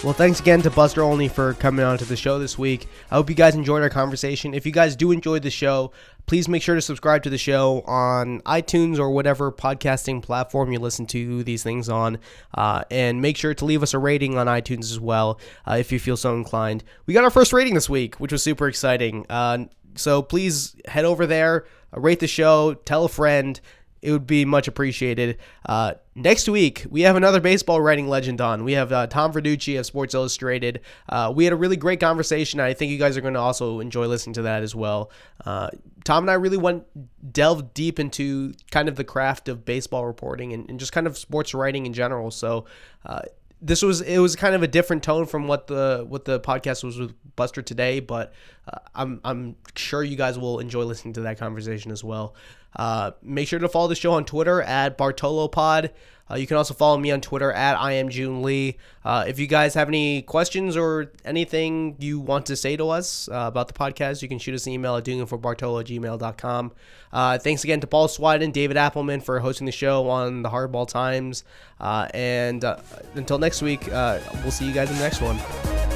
Well, thanks again to Buster Olney for coming on to the show this week. I hope you guys enjoyed our conversation. If you guys do enjoy the show, please make sure to subscribe to the show on iTunes or whatever podcasting platform you listen to these things on. Uh, and make sure to leave us a rating on iTunes as well uh, if you feel so inclined. We got our first rating this week, which was super exciting. Uh, so please head over there, rate the show, tell a friend it would be much appreciated. Uh, next week, we have another baseball writing legend on. We have uh, Tom Verducci of Sports Illustrated. Uh, we had a really great conversation. I think you guys are going to also enjoy listening to that as well. Uh, Tom and I really went delved deep into kind of the craft of baseball reporting and, and just kind of sports writing in general. So uh, this was it was kind of a different tone from what the what the podcast was with Buster today, but uh, I'm I'm sure you guys will enjoy listening to that conversation as well. Uh, make sure to follow the show on Twitter at Bartolo Pod. Uh, you can also follow me on Twitter at I am Joon Lee. Uh, if you guys have any questions or anything you want to say to us uh, about the podcast, you can shoot us an email at doingitforbartolo@gmail.com. Uh, thanks again to Paul Swydan, David Appelman for hosting the show on the Hardball Times. Uh, and uh, until next week, we'll see you guys in the next one.